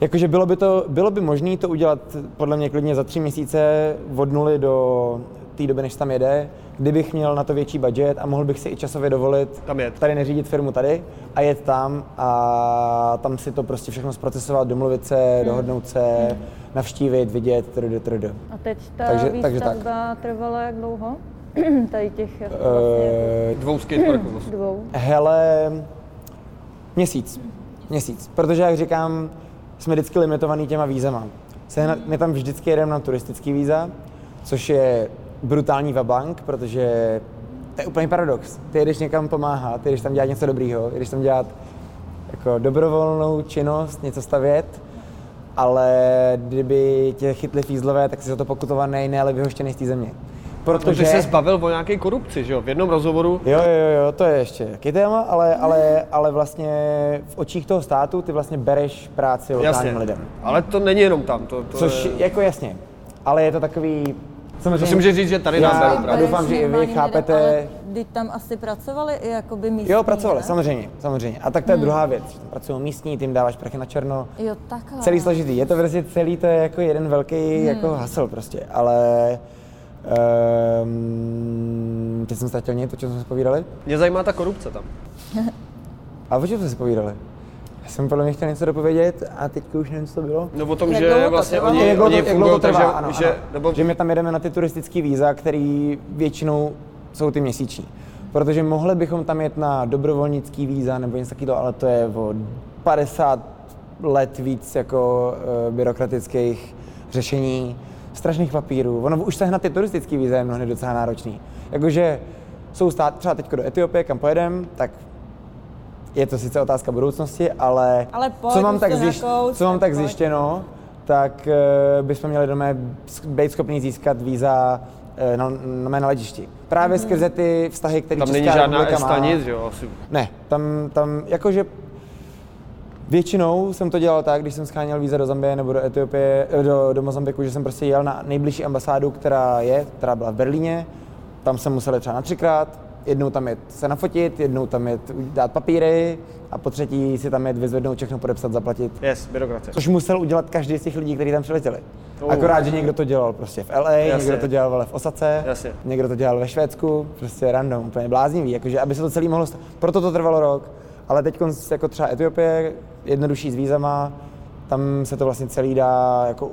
Jakože bylo by to, bylo by možné to udělat podle mě klidně za tři měsíce od nuly do té doby, než tam jede, kdybych měl na to větší budget a mohl bych si i časově dovolit Tam jet. tady neřídit firmu tady a jet tam a tam si to prostě všechno zprocesovat, domluvit se, dohodnout se, navštívit, vidět, trd, trd. A teď ta Takže- takže tak. výstavba trvala jak dlouho? Tady těch jako vlastně Eh, Dvou skateparků. jako dvou. Hele, měsíc. Měsíc. Protože, jak říkám, jsme vždycky limitovaný těma vízama. Sehnat, my tam vždycky jedeme na turistický víza, což je brutální vabank, protože to je úplný paradox. Ty jedeš někam pomáhat, ty jdeš tam dělat něco dobrýho, jdeš tam dělat jako dobrovolnou činnost, něco stavět, ale kdyby tě chytli fízlové, tak jsi za to pokutovaný, ne, ale vyhoštěný z té země. Protože se zbavil o nějaké korupci, že jo? V jednom rozhovoru Jo, jo, jo, to je ještě jaký téma, ale, ale, ale vlastně v očích toho státu ty vlastně bereš práci lokálním Jasně, lidem. ale to není jenom tam. To, to Což je... jako jasně, ale je to takový... Samozřejmě, To si můžeš říct, že tady nám Já- berou a právě. doufám, že i vy chápete- Lidem, ale tam asi pracovali i jakoby místní, Jo, pracovali, ne? samozřejmě, samozřejmě. A tak to je druhá věc, že tam pracují místní, tím dáváš prachy na černo. Jo, takhle. Celý složitý, je to prostě celý, to je jako jeden velký jako hasel prostě, ale... Um, teď jsem ztratil něco, o čem jsme se povídali. Mě zajímá ta korupce tam. A o čem jsme se povídali? Já jsem podle mě chtěl něco dopovědět a teď už nevím, co to bylo. No o tom, Jak že vlastně oni, jak oni fungují to trvá, že, ano, že, ano. nebo že my tam jedeme na ty turistické víza, které většinou jsou ty měsíční. Protože mohli bychom tam jet na dobrovolnický víza nebo něco takového, ale to je o 50 let víc jako uh, byrokratických řešení, strašných papírů. Ono už sehnat ty turistické víza je mnohdy docela náročný. Jakože jsou stát, třeba teď do Etiopie, kam pojedem, tak je to sice otázka budoucnosti, ale, Ale pojď, co mám tak, to zjišť, nakous, co mám tak pojď. zjištěno, tak uh, bychom měli doma být schopni získat víza eh, na, na mé na letišti. Právě Mhm. mm-hmm. skrze ty vztahy, které tam není žádná republika má. stanic, že jo? Asi. Ne, tam, tam jakože většinou jsem to dělal tak, když jsem scháněl víza do Zambie nebo do Etiopie, eh, do, do Mozambiku, že jsem prostě jel na nejbližší ambasádu, která je, která byla v Berlíně. Tam jsem musel třeba na třikrát, jednou tam jet se nafotit, jednou tam jet dát papíry a po třetí si tam jet vyzvednout, všechno podepsat, zaplatit. Yes, byrokracie. Což musel udělat každý z těch lidí, kteří tam přiletěli. Oh. Akorát, že někdo to dělal prostě v LA, Jasně. někdo to dělal v Osace, Jasně. někdo to dělal ve Švédsku, prostě random, úplně bláznivý, jakože aby se to celý mohlo stát. Proto to trvalo rok, ale teď jako třeba Etiopie, jednodušší s vízama, tam se to vlastně celý dá jako,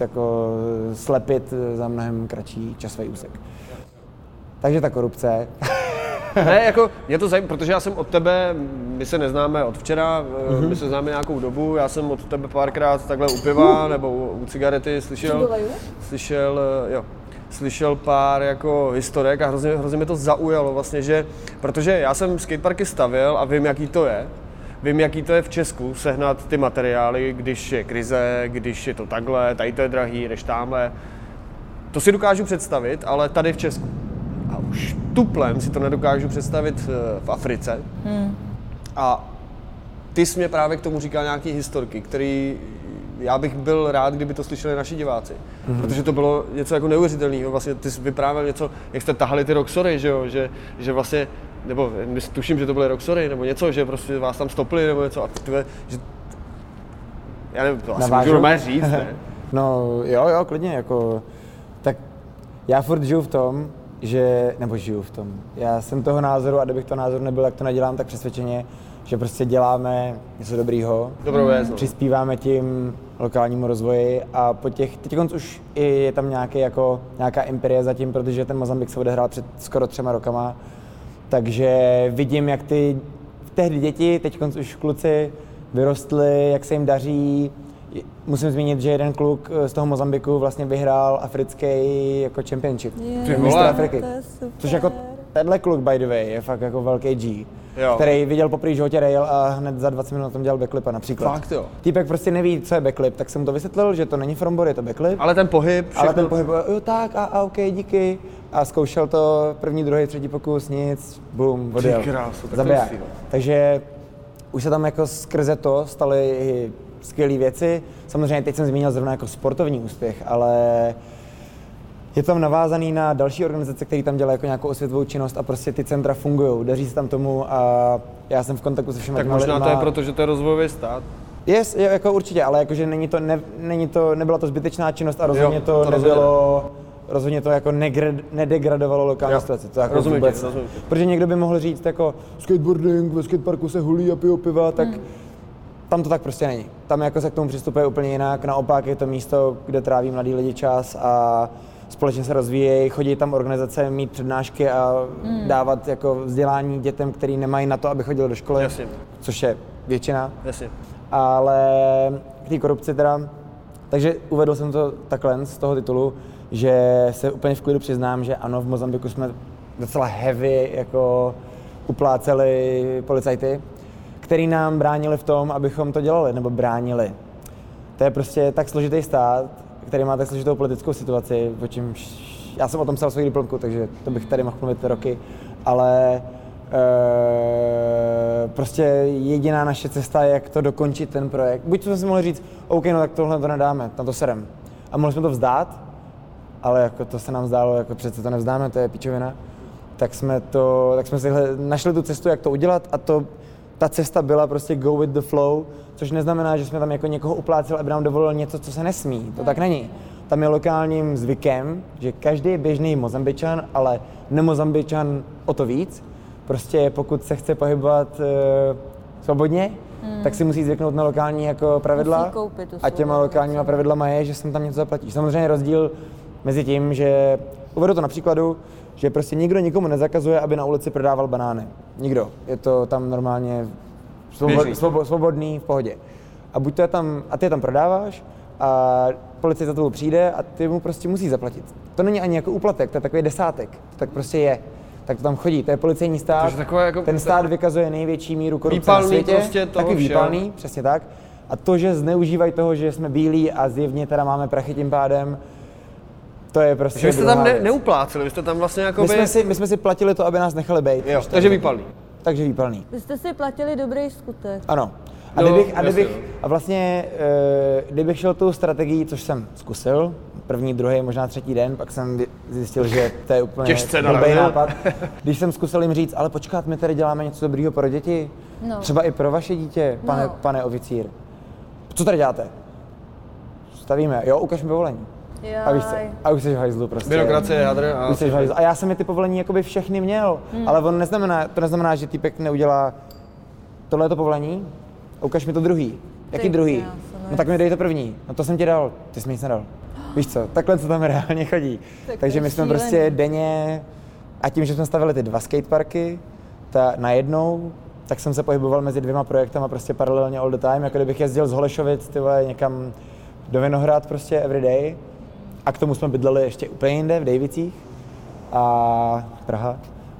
jako slepit za mnohem kratší časový úsek. Takže ta korupce. Ne, jako, mě to zajímá, protože já jsem od tebe, my se neznáme od včera, mm-hmm. my se známe nějakou dobu, já jsem od tebe párkrát takhle u piva nebo u, u cigarety slyšel, slyšel, eh, jo, slyšel pár jako historek a hrozně, hrozně mě to zaujalo vlastně, že, protože já jsem skateparky stavil a vím, jaký to je, Vím, jaký to je v Česku sehnat ty materiály, když je krize, když je to takhle, tady to je drahý, jdeš tamhle. To si dokážu představit, ale tady v Česku. A a už tuplem si to nedokážu představit eh, v Africe. Hmm. A ty jsi mě právě k tomu říkal nějaký historky, který já bych byl rád, kdyby to slyšeli naši diváci. Mm-hmm. Protože to bylo něco jako neuvěřitelného. Vlastně ty jsi vyprávěl něco, jak jste tahali ty Roxory, že jo? Že, že vlastně, nebo tuším, že to byly Roxory, nebo něco, že prostě vás tam stopli, nebo něco. A ty, že, já nevím, to asi můžu normálně říct, ne? no jo, jo, klidně, jako, tak já furt žiju v tom, že, nebo žiju v tom, já jsem toho názoru a kdybych to názoru nebyl, jak to nedělám, tak přesvědčeně, že prostě děláme něco dobrýho, Dobrou věc, přispíváme tím lokálnímu rozvoji a po těch, teď už je tam nějaký jako, nějaká imperie zatím, protože ten Mozambik se odehrál před skoro třema rokama, takže vidím, jak ty tehdy děti, teď už kluci vyrostli, jak se jim daří. Musím zmínit, že jeden kluk z toho Mozambiku vlastně vyhrál africký jako championship. Je, mistr Afriky. To je super. Což jako tenhle kluk, by the way, je fakt jako velký G. Jo. Který viděl poprvé životě rail a hned za 20 minut na tom dělal backlipa například. Fakt jo. Týpek prostě neví, co je backflip, tak jsem mu to vysvětlil, že to není frontboard, je to backflip. Ale ten pohyb, všechno... Ale ten pohyb, jo tak, a, a OK, díky. A zkoušel to první, druhý, třetí pokus, nic, bum, odjel. Ty krásu, tak Zabiják. Takže už se tam jako skrze to staly skvělé věci. Samozřejmě teď jsem zmínil zrovna jako sportovní úspěch, ale je tam navázaný na další organizace, které tam dělají jako nějakou osvětovou činnost a prostě ty centra fungují, daří se tam tomu a já jsem v kontaktu se všemi Tak možná lidma. to je proto, že to je rozvojový stát. Yes, je, jako určitě, ale jakože není to, ne, není to, nebyla to zbytečná činnost a rozhodně Jo, to, to nebylo, rozhodně to jako negra, nedegradovalo lokální Jo, situaci. To jako rozumím vůbec, rozumím. Protože někdo by mohl říct jako skateboarding, ve skateparku se hulí a pijou piva, tak Hmm. tam to tak prostě není. Tam jako se k tomu přistupuje úplně jinak, naopak je to místo, kde tráví mladí lidi čas a společně se rozvíjejí, chodí tam organizace mít přednášky a Hmm. dávat jako vzdělání dětem, který nemají na to, aby chodili do školy, Jasně. což je většina Jasně. ale k té korupci teda, takže uvedl jsem to takhle z toho titulu, že se úplně v klidu přiznám, že ano, v Mozambiku jsme docela heavy jako upláceli policajty, který nám bránili v tom, abychom to dělali, nebo bránili. To je prostě tak složitý stát, který má složitou politickou situaci, o čemž já jsem o tom psal svou diplomku, takže to bych tady mohl mluvit roky, ale e, prostě jediná naše cesta, jak to dokončit ten projekt. Buď jsme si mohli říct, OK, no tak tohle to nedáme, na to serem. A mohli jsme to vzdát, ale jako to se nám zdálo, jako přece to nevzdáme, to je pičovina. Tak jsme, to, tak jsme si našli tu cestu, jak to udělat a to, ta cesta byla prostě go with the flow, což neznamená, že jsme tam jako někoho upláceli, aby nám dovolil něco, co se nesmí. To tak není. Tam je lokálním zvykem, že každý běžný Mozambičan, ale nemozambičan o to víc, prostě pokud se chce pohybovat e, svobodně, hmm. tak si musí zvyknout na lokální jako pravidla. A těma lokálníma pravidlama je, že sem tam něco zaplatíš. Samozřejmě rozdíl mezi tím, že uvedu to na příkladu, že prostě nikdo nikomu nezakazuje, aby na ulici prodával banány. Nikdo. Je to tam normálně svobo, svobo, svobodný, v pohodě. A buď to je tam, a ty je tam prodáváš a policie za tebou přijde a ty mu prostě musí zaplatit. To není ani jako úplatek, to je takový desátek. To tak prostě je. Tak to tam chodí, to je policejní stát. Takové jako- Ten stát vykazuje největší míru korupce Výpalný na světě. prostě toho taky výpalný, přesně tak. A to, že zneužívají toho, že jsme bílí a zjevně teda máme prachy tím pádem, to je prostě Takže vy jste tam ne, neupláceli, vy jste tam vlastně jako my, jsme si, my jsme si platili to, aby nás nechali být. Jo, takže výpalný. Takže výpalný. Vy jste si platili dobrý skutek. Ano. A Jo, kdybych, a, kdybych, no. a vlastně, e, kdybych šel tou strategií, což jsem zkusil, první, druhý, možná třetí den, pak jsem zjistil, že to je úplně Těžce blbý nápad. Když jsem zkusil jim říct, ale počkat, my tady děláme něco dobrýho pro děti, No. třeba i pro vaše dítě, pane, No. pane oficír. Co tady děláte? Stavíme, jo, ukaž mi povolení. A víš co? A už jsi v hajzlu prostě. Byrokracie, hadr a... Už jsi v hajzlu. A já jsem mi ty povolení jakoby všechny měl, Hmm. ale on neznamená, to neznamená, že týpek neudělá tohle je to povolení, ukaž mi to druhý. Jaký Ty druhý? no tak mi dej to první. No to jsem ti dal, ty jsi mi nic nedal. Víš co, takhle to tam reálně chodí. Tak Takže je my jsme šílený. prostě denně, a tím, že jsme stavili ty dva skateparky, ta najednou, tak jsem se pohyboval mezi dvěma projektama prostě paralelně all the time, jako kdybych jezdil z Holešovic ty vole, někam do Vinohrad prostě every day. A k tomu jsme bydleli ještě úplně jinde, v Dejvicích. A Praha.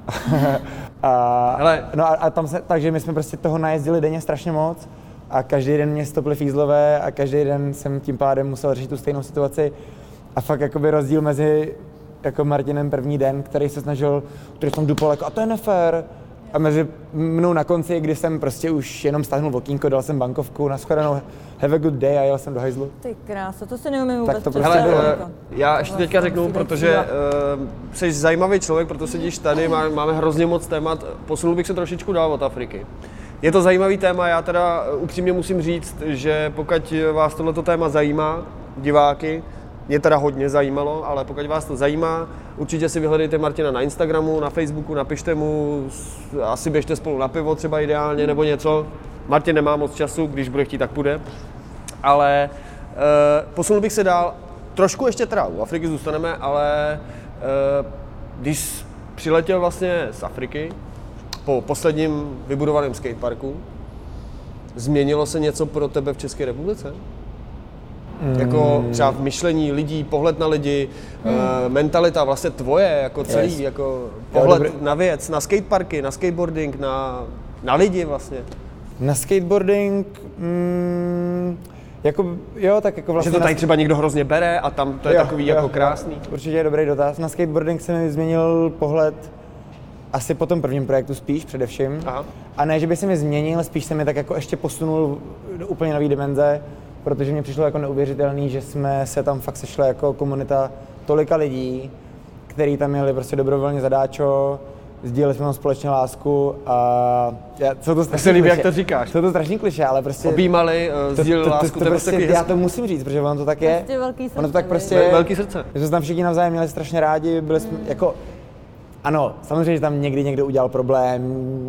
a, Hele. no a, a, tam se, takže my jsme prostě toho najezdili denně strašně moc a každý den mě stoply fízlové a každý den jsem tím pádem musel řešit tu stejnou situaci a fakt jakoby rozdíl mezi jako Martinem první den, který se snažil, který jsem dupal jako, a to je nefér. A mezi mnou na konci, kdy jsem prostě už jenom stáhnul okýnko, dal jsem bankovku, nashledanou, have a good day a jel jsem do hajzlu. Ty krása, to si neumím vůbec Tak to představit. prostě Hele, bylo. eh, já ještě teďka Vlastně řeknu, musí být protože uh, jsi zajímavý člověk, proto sedíš tady, má, máme hrozně moc témat, posunul bych se trošičku dál od Afriky. Je to zajímavý téma, já teda eh, upřímně musím říct, že pokud vás tohleto téma zajímá, diváky, mě teda hodně zajímalo, ale pokud vás to zajímá, určitě si vyhledejte Martina na Instagramu, na Facebooku, napište mu, asi běžte spolu na pivo třeba ideálně nebo něco. Martin nemá moc času, když bude chtít, tak půjde. Ale uh, posunul bych se dál, trošku ještě teda u Afriky zůstaneme, ale uh, když přiletěl vlastně z Afriky po posledním vybudovaném skateparku, změnilo se něco pro tebe v České republice? Jako třeba v myšlení lidí, pohled na lidi, mm. mentalita vlastně tvoje, jako celý, Yes. jako pohled dobrý. na věc, na skateparky, na skateboarding, na, na lidi vlastně. Na skateboarding, mm, jako, jo, tak jako Že vlastně... to na tady třeba někdo hrozně bere a tam to je Jo, takový jo, jako jo. krásný. Určitě je dobrý dotaz. Na skateboarding se mi změnil pohled asi po tom prvním projektu spíš především. Aha. A ne, že by se mi změnil, spíš se mi tak jako ještě posunul do úplně nové dimenze, protože mě přišlo jako neuvěřitelný, že jsme se tam fakt sešli jako komunita tolika lidí, který tam měli prostě dobrovolně zadáčo, sdíleli jsme tam společně lásku a já, jsou to strašný líbí, jak to říkáš. Jsou to strašný kliše, ale prostě... Objímali, to, sdíleli to, to, lásku, to, je prostě, takový já to musím říct, protože ono to tak je. Prostě velký ono to srdce, tak prostě Ve- velký srdce. My jsme se tam všichni navzájem měli strašně rádi, byli jsme jako, ano, samozřejmě, že tam někdy někdo udělal problém,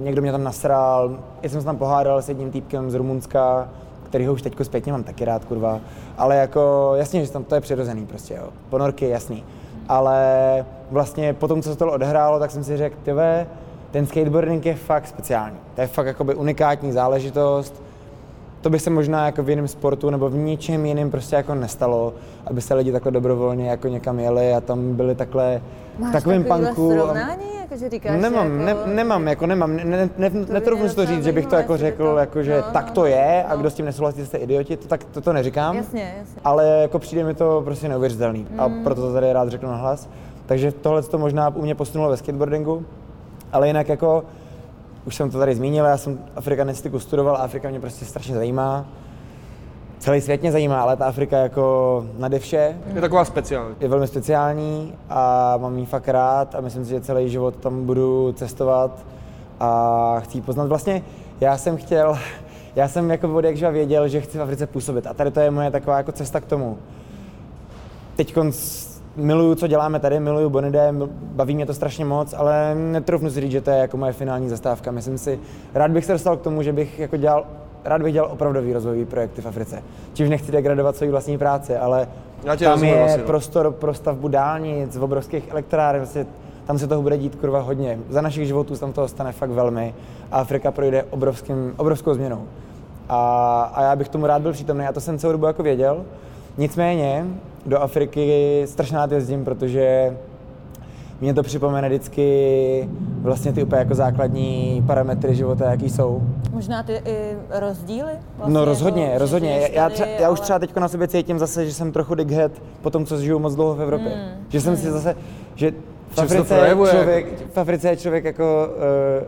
někdo mě tam nasral, já jsem se tam pohádal s jedním týpkem z Rumunska, kterýho už teďko zpětně mám taky rád, kurva, ale jako, jasně, že tam to je přirozený prostě, jo, ponorky, jasný, ale vlastně po tom, co se to odehrálo, tak jsem si řekl, tyve, ten skateboarding je fakt speciální, to je fakt jakoby unikátní záležitost, to by se možná jako v jiném sportu nebo v ničem jiném prostě jako nestalo, aby se lidi takhle dobrovolně jako někam jeli a tam byli takhle Máš v takovém takovýhle punku. a- srovnání, jakože říkáš, Nemám, že ne, jako, nemám, jako nemám, ne, ne, ne, netroufnu mě si to říct, že bych to jako řekl, to- jako, že no, tak no, to je a no. kdo s tím nesouhlasí, jste idioti, to, tak to, to neříkám. Jasně, jasně. Ale jako přijde mi to prostě neuvěřitelný a proto to tady rád řeknu nahlas. Takže tohle to možná u mě posunulo ve skateboardingu, ale jinak jako, už jsem to tady zmínil, já jsem afrikanistiku studoval a Afrika mě prostě strašně zajímá. Celý svět mě zajímá, ale ta Afrika jako nade vše Je taková speciální. je velmi speciální a mám ji fakt rád a myslím si, že celý život tam budu cestovat a chci ji poznat. Vlastně já jsem chtěl, já jsem jako od jakživa věděl, že chci v Africe působit a tady to je moje taková jako cesta k tomu. Teď miluju, co děláme tady, miluju Bonide, baví mě to strašně moc, ale netroufnu si říct, že to je jako moje finální zastávka. Myslím si, rád bych se dostal k tomu, že bych jako dělal, rád bych dělal opravdový rozvojový projekty v Africe. Čímž nechci degradovat svoji vlastní práci, ale Já tam rozumím je asi, no. prostor pro stavbu dálnic, v obrovských elektráren, vlastně tam se toho bude dít kurva hodně. Za našich životů se tam toho stane fakt velmi a Afrika projde obrovským, obrovskou změnou. A, a já bych tomu rád byl přítomný a to jsem celou dobu jako věděl. Nicméně do Afriky strašně rád jezdím, protože mě to připomene vždycky vlastně ty úplně jako základní parametry života, jaký jsou. Možná ty i rozdíly? Vlastně No rozhodně, jako, rozhodně. žiješ Já, tady, třeba, já už ale- třeba teď na sobě cítím zase, že jsem trochu dighead po tom, co žiju moc dlouho v Evropě. Hmm. Že jsem si zase, že v Africe, je projevuje? člověk, v Africe je člověk jako uh,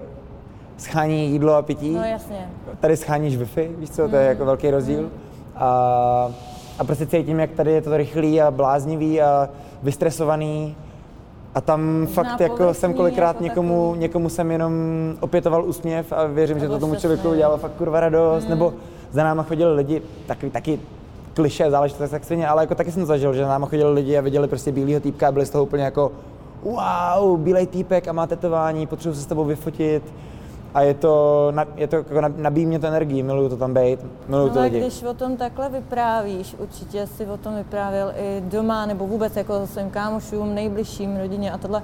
schání jídlo a pití. No jasně. Tady scháníš Wi-Fi, víš co, to je jako velký rozdíl. A, a prostě cítím, jak tady je to rychlý a bláznivý a vystresovaný. A tam Možná fakt jako jsem kolikrát jako někomu, takový. někomu jsem jenom opětoval úsměv a věřím, že to tomu člověku udělalo fakt kurva radost. Nebo za náma chodili lidi, taky, taky kliše záležitost tak stejně, ale jako taky jsem zažil, že za náma chodili lidi a viděli prostě bílýho týpka a byli z toho úplně jako wow, bílej týpek a má tetování, potřebuji se s tebou vyfotit. A je to, je to jako na- nabíjí mě to energii, miluju to tam být, miluju ty Ale lidi. když o tom takhle vyprávíš, určitě si o tom vyprávěl i doma, nebo vůbec jako svým kámošům, nejbližším, rodině a tohle,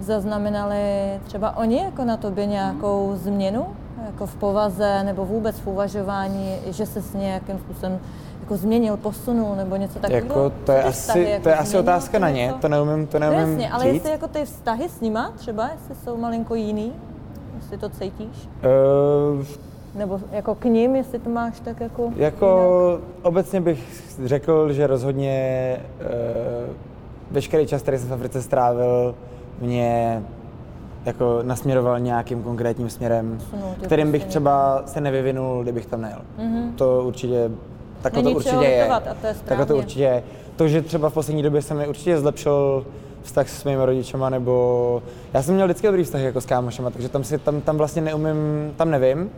zaznamenali třeba oni jako na tobě nějakou změnu? Jako v povaze nebo vůbec v uvažování, že se s nějakým způsobem jako změnil, posunul nebo něco takového? Jako, to je asi, vztahy, jako to je asi změnilo otázka na ně, to neumím, to No neumím jasně, ale říct. jestli jako ty vztahy s nima třeba, jestli jsou malinko jiný, jestli to cítíš? Uh, Nebo jako k ním, jestli to máš tak jako... Jako obecně bych řekl, že rozhodně uh, veškerý čas, který jsem v Africe strávil, mě jako nasměroval nějakým konkrétním směrem, tě kterým bych prostě třeba se nevyvinul, kdybych tam nejel. Mhm. To určitě, takhle to Není čeho určitě je. litovat a to je Takhle to určitě je. To, že třeba v poslední době se mi určitě zlepšil vztah s mými rodičema, nebo já jsem měl vždycky dobrý vztah jako s kámošema, takže tam, si, tam, tam vlastně neumím, tam nevím.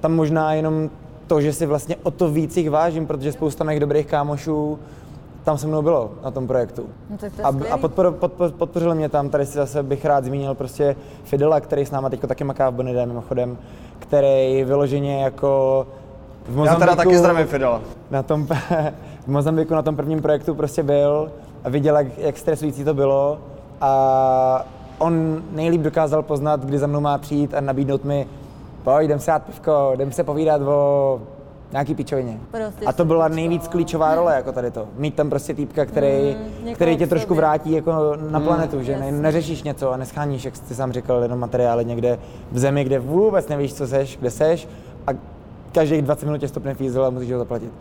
Tam možná jenom to, že si vlastně o to víc jich vážím, protože spousta mých dobrých kámošů tam se mnou bylo na tom projektu. No, to je A, skvělý. a podpor, podpor, podpořil mě tam, tady si zase bych rád zmínil prostě Fidela, který s náma teď taky maká v Bonidé mimochodem, který vyloženě jako v Já teda taky zdravím Fidela. na tom, v Mozambiku na tom prvním projektu prostě byl a viděl, jak, jak stresující to bylo a on nejlíp dokázal poznat, kdy za mnou má přijít a nabídnout mi, pojď, jdem si dát pivko, jdem se povídat o nějaký pičovině. Prostě a to byla nejvíc klíčová role jako tady to. Mít tam prostě týpka, který, někoho který tě trošku vrátí jako na planetu, že ne, neřešíš něco a nescháníš, jak jsi sám říkal, jenom materiály někde v zemi, kde vůbec nevíš, co seš, kde seš a každých 20 minut tě stopne fízel a musíš ho zaplatit.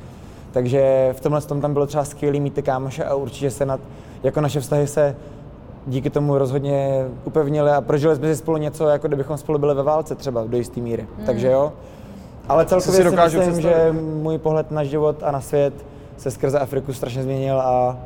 Takže v tomhle tom tam bylo třeba skvělý mít ty kámoše a určitě se nad, jako naše vztahy se díky tomu rozhodně upevnili a prožili jsme si spolu něco, jako kdybychom spolu byli ve válce třeba do jisté míry. Takže jo. Ale celkově si si, dokážu myslím, představit. že můj pohled na život a na svět se skrze Afriku strašně změnil a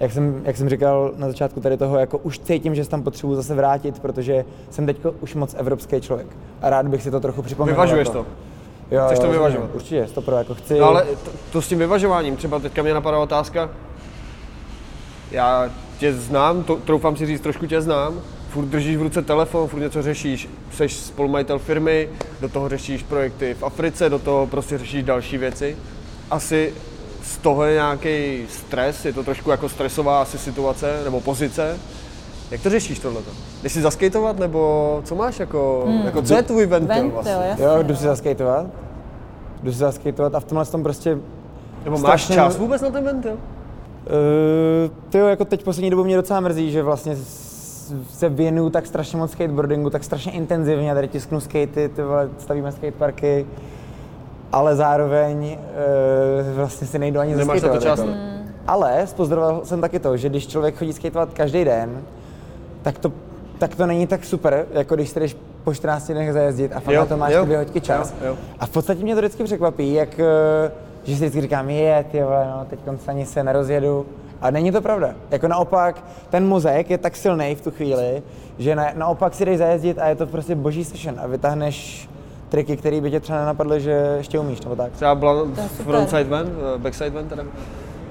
jak jsem, jak jsem říkal na začátku tady toho, jako už cítím, že se tam potřebuji zase vrátit, protože jsem teď už moc evropský člověk a rád bych si to trochu připomenul. Vyvažuješ jako. to. Jo, Chceš to jo, vyvažovat? rozumím, Určitě, stopro, jako chci. No ale to, to s tím vyvažováním, třeba teďka mě napadá otázka, já tě znám, to, troufám si říct, trošku tě znám, furt držíš v ruce telefon, furt něco řešíš, jsi spolumajitel firmy, do toho řešíš projekty v Africe, do toho prostě řešíš další věci. Asi z toho je nějaký stres, je to trošku jako stresová asi situace nebo pozice. Jak to řešíš tohleto? Jdeš si zaskejtovat nebo co máš jako, jako co je tvůj ventil, Ventil, vlastně? jasně. Jo, jdu si zaskejtovat. Jdu si zaskejtovat a v tomhle tom prostě Nebo máš strašně- čas vůbec na ten ventil? Uh, ty jo, jako teď poslední dobou mě docela mrzí, že vlastně se věnuju tak strašně moc skateboardingu, tak strašně intenzivně, tady tisknu skatey, ty vole, stavíme skateparky, ale zároveň uh, vlastně si nejdu ani Nemáš na to čas? Jako. Ale spozoroval jsem taky to, že když člověk chodí skateovat každý den, tak to, tak to není tak super, jako když se jdeš po 14 dnech zajezdit a fakt Jo, na to máš jo, ty dvě hoďky čas. jo, jo. A v podstatě mě to vždycky překvapí, jak, eh, že si vždycky říkám, je, ty vole, no, teď ani se nerozjedu. A není to pravda. Jako naopak, ten mozek je tak silný v tu chvíli, že na, naopak si jdeš zajezdit a je to prostě boží session a vytáhneš triky, které by tě třeba nenapadly, že ještě umíš, nebo tak. Třeba super. frontside ven, eh, backside ven teda.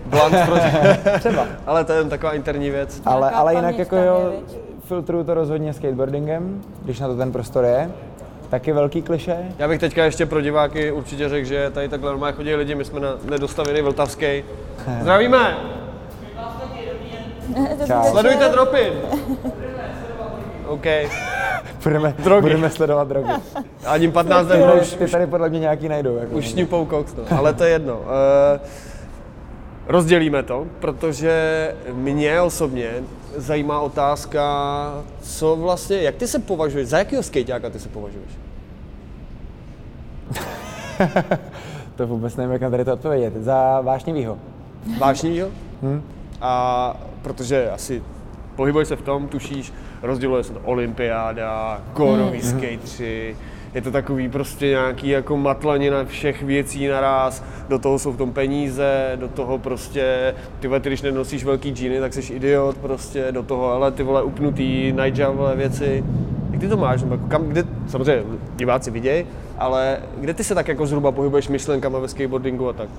Blunt proti. Třeba. Ale to je jen taková interní věc. Ale, ale jinak jako jo, filtruju to rozhodně skateboardingem, když na to ten prostor je. Taky velký kliše. Já bych teďka ještě pro diváky určitě řekl, že tady takhle normálně chodí lidi, my jsme na nedostavěný Vltavský. Zdravíme! Čau. Sledujte Dropin! OK. Budeme, Drogy. budeme sledovat drogy. Ani 15 Ty, nebylo, tady, už, ty tady podle mě nějaký najdou. Jako. už šňupou koks, no. ale to je jedno. Uh, rozdělíme to, protože mě osobně zajímá otázka, co vlastně, jak ty se považuješ, za jakého skejťáka ty se považuješ? To vůbec nevím, jak na tady to odpovědět. Za vášnivýho. Vášnivýho? Hm? A protože asi pohybuješ se v tom, tušíš, rozděluje se to olympiáda, kórový Hmm. skateři, je to takový prostě nějaký jako matlanina všech věcí naraz, do toho jsou v tom peníze, do toho prostě, ty vole, ty když nenosíš velký džíny, tak jsi idiot prostě, do toho, ale ty vole upnutý vole, věci. Jak ty to máš? Nebo kam, kde, samozřejmě diváci vidějí, ale kde ty se tak jako zhruba pohybuješ myšlenkama ve skateboardingu a tak?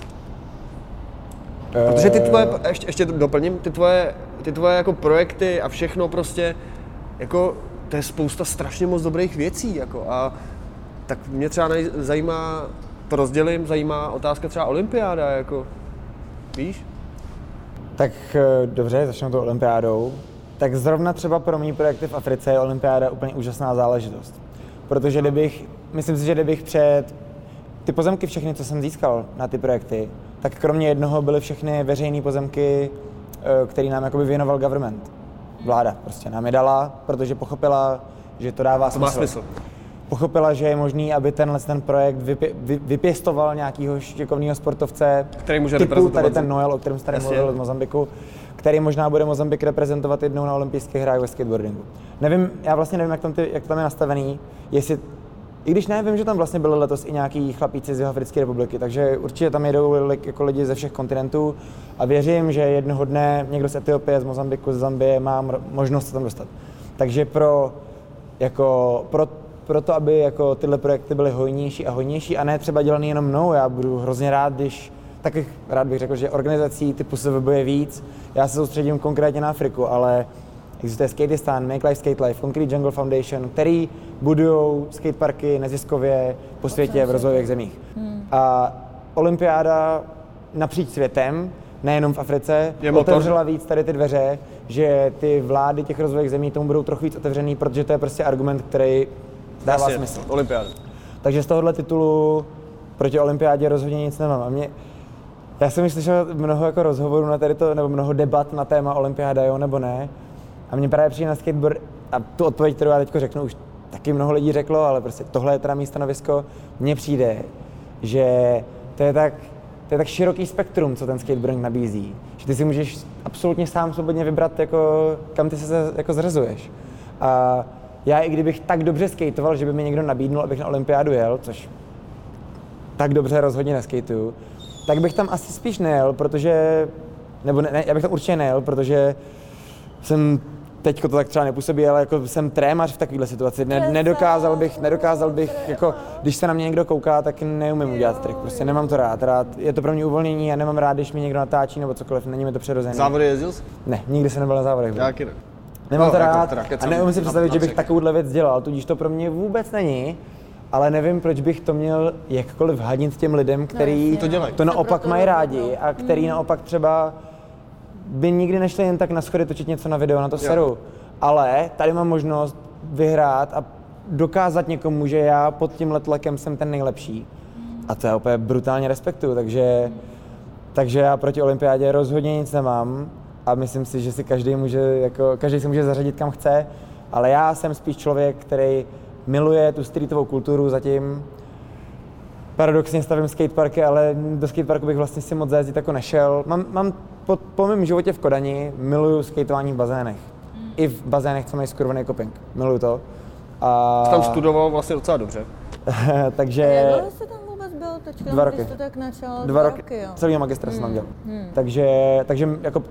Protože ty tvoje, ještě, ještě doplním, ty tvoje, ty tvoje jako projekty a všechno prostě, jako to je spousta strašně moc dobrých věcí, jako a tak mě třeba zajímá, to rozdělím, zajímá otázka třeba olympiáda, jako, víš? Tak eh, dobře, začnu to olympiádou. Tak zrovna třeba pro mý projekty v Africe je olympiáda úplně úžasná záležitost. Protože kdybych, myslím si, že kdybych před ty pozemky všechny, co jsem získal na ty projekty, tak kromě jednoho byly všechny veřejné pozemky, eh, který nám jakoby věnoval government. Vláda prostě nám je dala, protože pochopila, že to dává To má smysl. Pochopila, že je možný, aby tenhle ten projekt vypě, vy, vypěstoval nějakého šikovného sportovce, Který může typu reprezentovat tady ten. Noel, o kterém jste tady Jasně. mluvil z Mozambiku, který možná bude Mozambik reprezentovat jednou na olympijských hrách ve skateboardingu. Nevím, já vlastně nevím, jak tam, ty, jak tam je nastavený, jestli i když ne, vím, že tam vlastně byli letos i nějaký chlapíci z Jihoafrické republiky, takže určitě tam jedou jako lidi ze všech kontinentů a věřím, že jednoho dne někdo z Etiopie, z Mozambiku, z Zambie má možnost se tam dostat. Takže pro, jako, pro, pro to, aby jako tyhle projekty byly hojnější a hojnější a ne třeba dělaný jenom mnou, já budu hrozně rád, když taky rád bych řekl, že organizací typu SVB je víc. Já se soustředím konkrétně na Afriku, ale Existuje Skateistan, Make Life Skate Life, Concrete Jungle Foundation, který budují skateparky neziskově po světě v rozvojových zemích. A olympiáda napříč světem, nejenom v Africe, Je motor. otevřela víc tady ty dveře, že ty vlády těch rozvojových zemí tomu budou trochu víc otevřený, protože to je prostě argument, který dává Jasně, smysl. Olympiáda. Takže z tohohle titulu proti olympiádě rozhodně nic nemám. A mě, já jsem už slyšel mnoho jako rozhovorů na tady to, nebo mnoho debat na téma olympiáda, jo nebo ne. A mně právě přijde na skateboard, a tu odpověď, kterou já teď řeknu, už taky mnoho lidí řeklo, ale prostě tohle je teda mý stanovisko, mně přijde, že to je tak, to je tak široký spektrum, co ten skateboarding nabízí, že ty si můžeš absolutně sám svobodně vybrat, jako, kam ty se jako zrazuješ. A já i kdybych tak dobře skateoval, že by mi někdo nabídnul, abych na olympiádu jel, což tak dobře rozhodně neskateuju, tak bych tam asi spíš nejel, protože, nebo ne, ne, já bych tam určitě nejel, protože jsem teďko to tak třeba nepůsobí, ale jako jsem trémař v takovéhle situaci. Ne, nedokázal bych, nedokázal bych, jako, když se na mě někdo kouká, tak neumím udělat trik. Prostě nemám to rád. rád. Je to pro mě uvolnění a nemám rád, když mi někdo natáčí nebo cokoliv, není mi to přirozené. Závody jezdil jsi? Ne, nikdy jsem nebyl na závodech. Já taky ne. Nemám No, to jako rád teda a neumím si představit, na že bych takovouhle věc dělal, tudíž to pro mě vůbec není. Ale nevím, proč bych to měl jakkoliv hadit těm lidem, který jasně, To dělají. to naopak mají rádi a který naopak třeba by nikdy nešli jen tak na schody točit něco na video, na to seru. Ale tady mám možnost vyhrát a dokázat někomu, že já pod tím tlakem jsem ten nejlepší. A to já úplně brutálně respektuju, takže, takže já proti olympiádě rozhodně nic nemám a myslím si, že si každý může, jako, každý se může zařadit kam chce, ale já jsem spíš člověk, který miluje tu streetovou kulturu zatím. Paradoxně stavím skateparky, ale do skateparku bych vlastně si moc zajezdit jako nešel. Mám, mám po, po mém životě v Kodani miluju skateování v bazénech. I v bazénech, co mají skurvený koping. Miluju to. A, Tam studoval vlastně docela dobře. takže... Jak dlouho jsi tam vůbec byl teďka, Dva když roky. to tak načal? Dva roky, jo. celý magistra jsem tam dělal. Takže, takže jako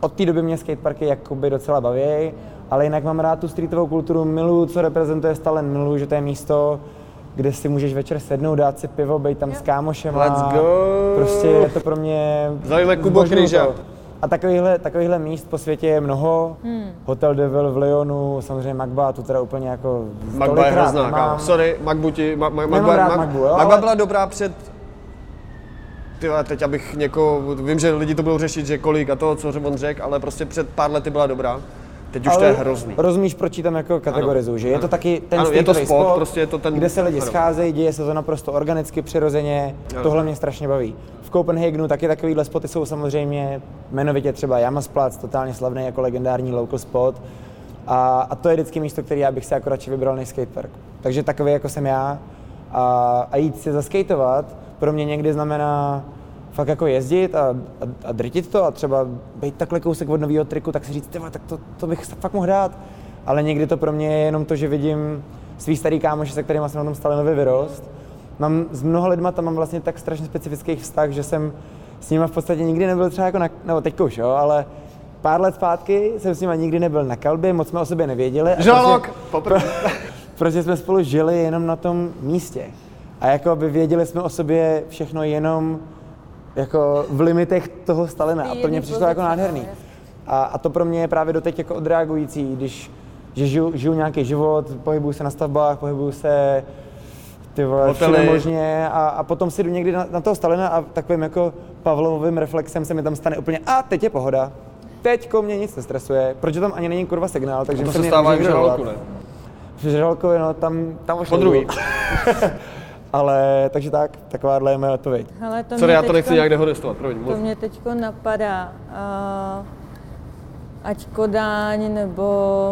od té doby mě skateparky jakoby docela baví, ale jinak mám rád tu streetovou kulturu, miluju, co reprezentuje Stalen, miluju, že to je místo, kde si můžeš večer sednout, dát si pivo, být tam s kámošem. Let's go! Prostě je to pro mě... Zdravíme Kubo Kryža. A takovýchhle, takovýchhle míst po světě je mnoho. Hotel Devil v Lyonu, samozřejmě Magba, tu teda úplně jako Magba je hrozná, kámo. Sorry, Magbu ti, Ma, Ma, Magba, rád Mag- Magbu, jo, Magba ale- byla dobrá před ty teď abych někoho, vím, že lidi to budou řešit, že kolik a to, co on řekl, ale prostě před pár lety byla dobrá. Teď už to je hrozný. Rozumíš, proč ji tam jako kategorizuju, že je to taky ten Ano, je to sport, sport, prostě je to ten- kde se lidi ano. scházejí, děje se to naprosto organicky, přirozeně, Ano. tohle mě strašně baví. V Copenhagenu taky takovýhle spoty jsou samozřejmě jmenovitě třeba Jamasplatz, totálně slavný jako legendární local spot. A, a to je vždycky místo, které já bych si jako radši vybral než skatepark. Takže takový jako jsem já. A, a jít si zaskateovat pro mě někdy znamená fakt jako jezdit a, a, a drtit to a třeba být takhle kousek od nového triku, tak si říct, tak to, to bych fakt mohl dát. Ale někdy to pro mě je jenom to, že vidím svý starý kámoši, se kterými jsem na tom Stalinovi vyrost. Mám s mnoha lidma tam mám vlastně tak strašně specifický vztah, že jsem s nimi v podstatě nikdy nebyl třeba jako na, nebo teďka už jo, ale pár let zpátky jsem s nimi nikdy nebyl na kalbě, moc jsme o sobě nevěděli. Žalok, prostě- protože jsme spolu žili jenom na tom místě. A jako by věděli jsme o sobě všechno jenom jako v limitech toho Stalina. A to mě přišlo jako nádherný. A, a to pro mě je právě doteď jako odreagující, když že žiju, žiju nějaký život, pohybuju se na stavbách, pohybuju se ty vole, všude možně a, a potom si jdu někdy na, na toho Stalina a takovým jako Pavlovým reflexem se mi tam stane úplně a teď je pohoda. Teďko mě nic nestresuje, protože tam ani není kurva signál, takže To se stává i v žraloku, ne? V Žralkově, no, tam, tam už Po nejdu. druhý. Ale, takže tak, takováhle je moje odpověď. Hele, to Sorry, já to nechci nějak dehonestovat, promiň. To mě teď napadá, uh, ať Kodáň nebo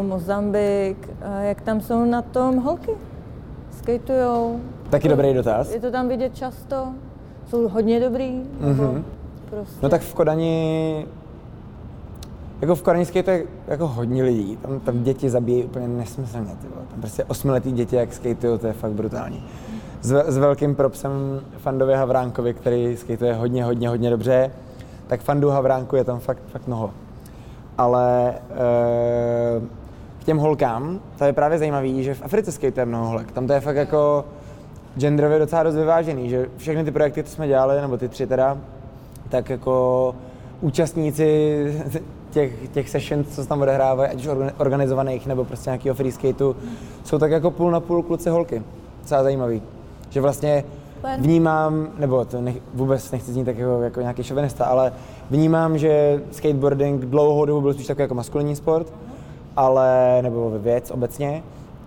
Mozambik, uh, jak tam jsou na tom holky? skatujou. Taky dobrý dotaz. Je to tam vidět často? Jsou hodně dobrý? Nebo Mhm. prostě... No tak v Kodani, jako v Kodani skatuje jako hodně lidí, tam, tam děti zabíjí úplně nesmyslně, ty vole. tam prostě osmiletý děti jak skatujou, to je fakt brutální. S, s velkým propsem Fandovi Havránkovi, který skatuje hodně, hodně, hodně dobře, tak Fandu Havránku je tam fakt, fakt mnoho. Ale e, k těm holkám, to je právě zajímavý, že v Africe skatuje mnoho holek, tam to je fakt jako genderově docela dost vyvážený, že všechny ty projekty, co jsme dělali, nebo ty tři teda, tak jako účastníci těch, těch sessions, co se tam odehrávají, ať už orga- organizovaných nebo prostě nějakého free skateu, jsou tak jako půl na půl kluci holky. Docela zajímavý. Že vlastně vnímám, nebo to nech, vůbec nechci znít tak jako, jako nějaký šovinista, ale vnímám, že skateboarding dlouhou dobu byl spíš takový jako maskulinní sport, ale, nebo věc obecně.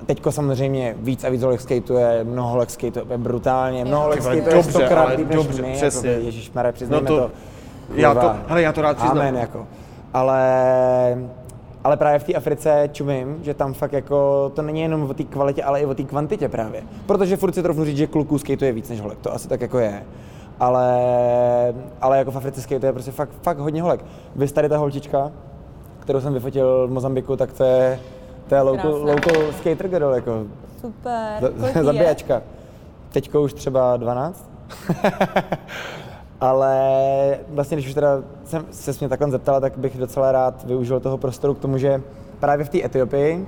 Teďko samozřejmě víc a víc holek skateuje, mnoho holek skateuje brutálně, mnoho holek skateuje dobře, stokrát ale líp než dobře, my, přesně. Jako, Ježišmarja, přiznejme No to- to. já to- hele, já to rád přiznám. Amen, jako. Ale, ale právě v té Africe čumím, že tam fakt jako, to není jenom o té kvalitě, ale i o té kvantitě právě. Protože furt si trofnu říct, že kluků skateuje víc než holek, to asi tak jako je. Ale, ale jako v Africe skateuje prostě fakt, fakt hodně holek. Vy tady ta holčička, kterou jsem vyfotil v Mozambiku, tak to je, to je local, local skater girl, jako Super. zabíjačka. Teďko už třeba 12. Ale vlastně, když už teda jsem se mě takhle zeptala, tak bych docela rád využil toho prostoru k tomu, že právě v té Etiopii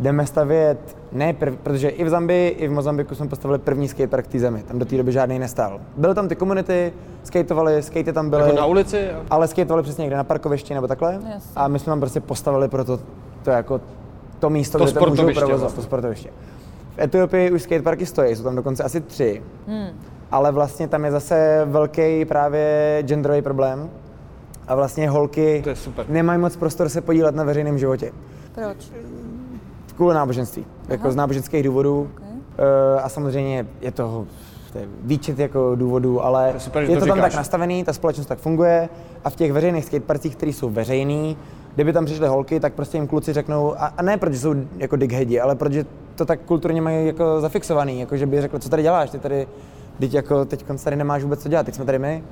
jdeme stavět, ne prv, protože i v Zambii, i v Mozambiku jsme postavili první skatepark v té zemi. Tam do té doby žádný nestál. Byly tam ty komunity, skateovali, skatey tam byly. Jako na ulici? jo? Ale skateovali přesně někde na parkovišti nebo takhle. Jasně. A my jsme tam prostě postavili pro to, to jako to místo, To kde to můžou provozovat, vlastně. to sportoviště. V Etiopii už skateparky stojí, jsou tam dokonce asi tři. Hmm. Ale vlastně tam je zase velký právě genderový problém. A vlastně holky To je super. nemají moc prostor se podílet na veřejném životě. Proč? Kvůli náboženství. Jako z náboženských důvodů. Okay. Eh, A samozřejmě je to, to je výčet jako důvodů, ale je super, je to to tam říkáš. tak nastavený, ta společnost tak funguje a v těch veřejných skateparcích, které jsou veřejný, kdyby tam přišly holky, tak prostě jim kluci řeknou, a, a ne protože jsou jako dickheadi, ale protože to tak kulturně mají jako zafixovaný, jako že by řekli, co tady děláš, ty tady, teď jako teď tady nemáš vůbec co dělat, teď jsme tady my.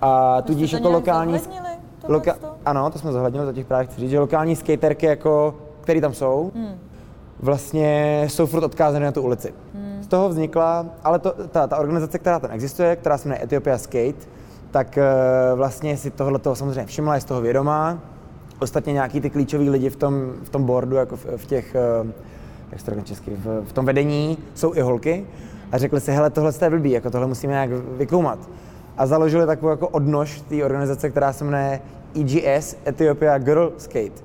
A tudíž to jako lokální, loka, ano, to jsme zohlednili, to těch právě chci říct, že lokální skaterky, jako, které tam jsou, Hmm. vlastně jsou furt odkázané na tu ulici. Hmm. Z toho vznikla, ale to, ta, ta organizace, která tam existuje, která se jmenuje Ethiopia Skate, tak eh, vlastně si tohle samozřejmě všimla, je z toho vědomá. Ostatně nějaký ty klíčoví lidi v tom, v tom boardu, jako v, v těch, eh, jak se to česky, v, v tom vedení, jsou i holky a řekli si, hele, tohle je blbý, jako tohle musíme nějak vykoumat. A založili takovou jako odnož té organizace, která se jmenuje EGS, Ethiopia Girl Skate.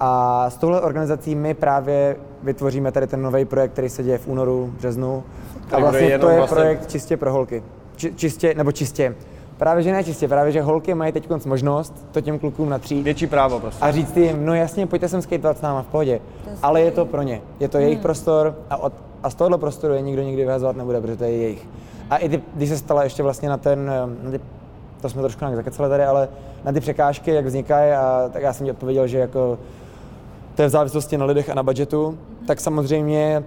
A s touhle organizací my právě vytvoříme tady ten nový projekt, který se děje v únoru, březnu. A vlastně to je vlastně- projekt čistě pro holky. Či, čistě, nebo čistě. Právě že ne čistě, právě že holky mají teď možnost to těm klukům natřít Větší právo prostě. a říct jim, no jasně, pojďte sem skateovat s náma v pohodě. Ale je to pro ně. Je to jejich prostor a, od, a z tohohle prostoru je nikdo nikdy vyhazovat nebude, protože to je jejich. A i ty, když se stala ještě vlastně na ten, na ty, to jsme trošku nějak zakecali tady, ale na ty překážky, jak vznikají, a tak já jsem ti odpověděl, že jako to je v závislosti na lidech a na budgetu, tak samozřejmě,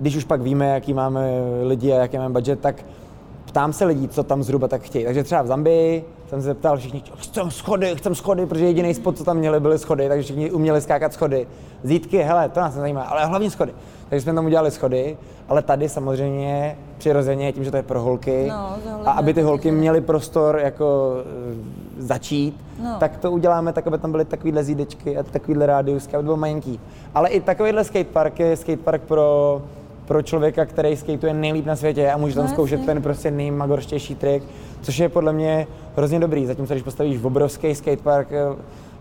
když už pak víme, jaký máme lidi a jaký máme budget, tak ptám se lidí, co tam zhruba tak chtějí. Takže třeba v Zambii jsem se zeptal všichni, chcem schody, chcem schody, protože jediný spot, co tam měli, byly schody, takže všichni uměli skákat schody. Zítky, hele, to nás nezajímá, ale hlavně schody. Takže jsme tam udělali schody, ale tady samozřejmě přirozeně tím, že to je pro holky No, a aby ty to, holky měly prostor jako eh, začít, No. tak to uděláme tak, aby tam byly takovýhle zídečky a takovýhle rádiusky, aby byl malinký. Ale i takovýhle skatepark je skatepark pro, pro člověka, který skateuje nejlíp na světě a může tam No, zkoušet jasně. ten prostě nejmagorštější trik, což je podle mě hrozně dobrý. Zatímco když postavíš obrovský skatepark, eh,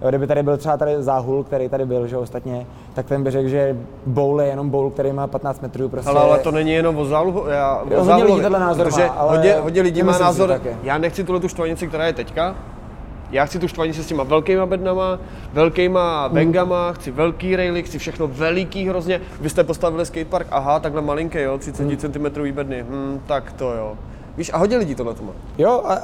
jo, kdyby tady byl třeba tady záhul, který tady byl, že jo, ostatně, tak ten by řekl, že bowl je jenom bowl, který má 15 metrů. Prostě Ale, ale to není jenom o záluhu, já, hodně o lidí záluhově, tenhle názor má, ale hodně, hodně lidí má názor, také. já nechci tuhle tu štvanici, která je teďka, já chci tu štvanici s těma velkýma bednama, velkýma bengama, chci velký raily, chci všechno veliký hrozně. Vy jste postavili skatepark, aha, takhle malinký, jo, 30 cm bedny, hm, tak to jo. Víš, a hodně lidí tohle to má. Jo, a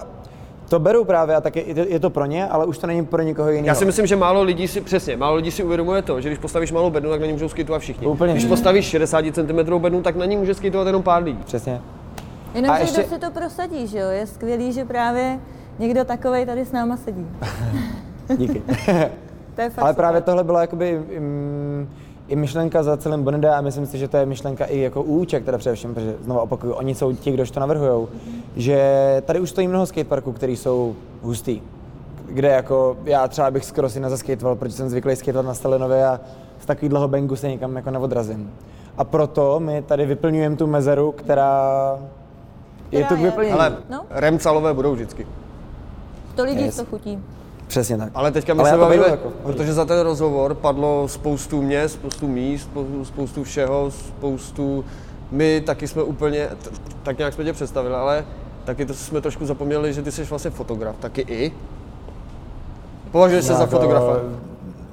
To beru právě a tak je, je to pro ně, ale už to není pro nikoho jiného. Já si myslím, že málo lidí si, přesně, málo lidí si uvědomuje to, že když postavíš malou bednu, tak na ní můžou skejtovat všichni. Úplně. Když postavíš 60 cm bednu, tak na ní může skejtovat jenom pár lidí. Přesně. Jenom A že ještě- kdo si to prosadí, že jo? Je skvělý, že právě někdo takovej tady s náma sedí. Díky. To je fakt Ale právě super. tohle byla jakoby um, i myšlenka za celým Bonide a myslím si, že to je myšlenka i jako u Úček, teda především, protože znovu opakuju, oni jsou ti, kdož to navrhujou, že tady už stojí mnoho skateparků, který jsou hustý. Kde jako já třeba bych skoro si nezaskejtoval, protože jsem zvyklý skateovat na Stalinově a z takového bengu se nikam jako neodrazím. A proto my tady vyplňujeme tu mezeru, která je Která tu k je. vyplnění. Ale No. remcalové budou vždycky. To lidí Yes. to chutí. Přesně tak. Ale teďka my Ale se bavíme, jako- protože za ten rozhovor padlo spoustu měst, spoustu míst, spou- spoustu všeho, spoustu... My taky jsme úplně, tak nějak jsme tě představili, ale taky to jsme trošku zapomněli, že ty jsi vlastně fotograf, taky i. Považuješ se za fotografa?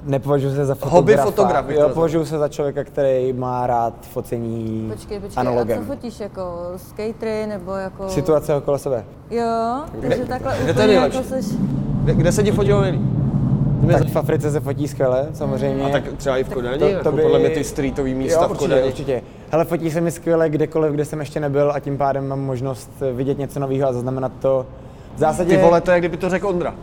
Nepovažuji se za fotografa. Hobby fotograf Jo, považuji se za člověka, který má rád focení Počkej, počkej, analogem. a co fotíš jako skatery nebo jako... Situace okolo sebe. Jo, takže takhle kde to je úplně jako seš... Kde, kde se ti fotilo nejlíp? Tak v Africe se fotí skvěle, samozřejmě. A tak třeba i v Kodani, To- jako to by- podle mě ty streetový místa jo, v určitě, Kodani. určitě. Hele, fotí se mi skvěle kdekoliv, kde jsem ještě nebyl a tím pádem mám možnost vidět něco nového a zaznamenat to. V zásadě... Ty vole, to je, kdyby to řekl Ondra.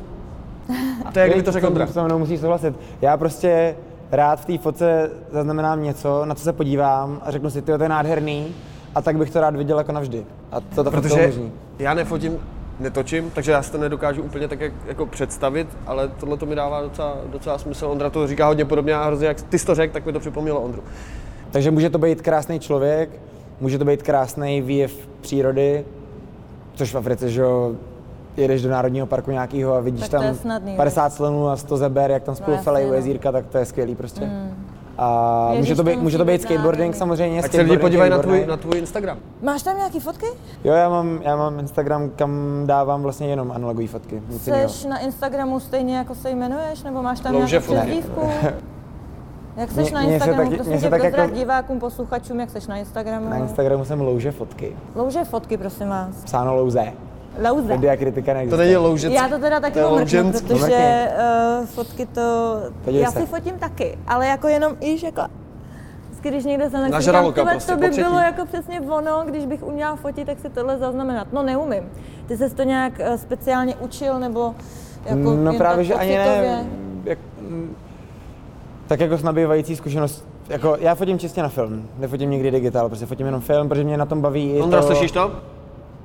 To je, kdyby to řekl Ondra. Se mnou musíš souhlasit. Já prostě rád v té fotce zaznamenám něco, na co se podívám a řeknu si, ty to je nádherný a tak bych to rád viděl jako navždy. A to to Protože možný. já nefotím, netočím, takže já si to nedokážu úplně tak jak, jako představit, ale tohle to mi dává docela, docela smysl. Ondra to říká hodně podobně a hrozně, jak ty jsi to řekl, tak mi to připomnělo Ondru. Takže může to být krásný člověk, může to být krásný výjev přírody, což v Africe, že jo, jedeš do Národního parku nějakého a vidíš Tak tam snadný, 50 slonů a 100 zeber, jak tam spolu jasně, felejí u no. jezírka, tak to je skvělý prostě. A Ježíš, může to být, může to být skateboarding nádherný. samozřejmě. Ať se lidi podívají na tvůj, na tvůj Instagram. Máš tam nějaký fotky? Jo, já mám, já mám Instagram, kam dávám vlastně jenom analogové fotky. Nic. Jsi na Instagramu stejně jako se jmenuješ, nebo máš tam Louže nějakou fotky. přezdívku? Jak seš Mně- na se Instagramu? prosím mně se tě, tak prozrať jako- divákům, posluchačům, jak seš na Instagramu. Na Instagramu jsem louže fotky. Louže fotky, prosím vás. Psáno louze. Louze. Diakritika To neexistuje. není loužec. Já to teda taky to je omrknu, louženský. protože uh, fotky to... Podívej já se. si fotím taky, ale jako jenom iž jako... Vždycky, když někde se Na žraloka tohle prostě, to by třetí. bylo jako přesně ono, když bych uměla fotit, tak si tohle zaznamenat. No neumím. Ty ses to nějak eh, speciálně učil, nebo jako no právě, tak že ani ne. Jak, tak jako s nabývající zkušenost, jako já fotím čistě na film, nefotím nikdy digitál, prostě fotím jenom film, protože mě na tom baví i Ondra, to, slyšíš to?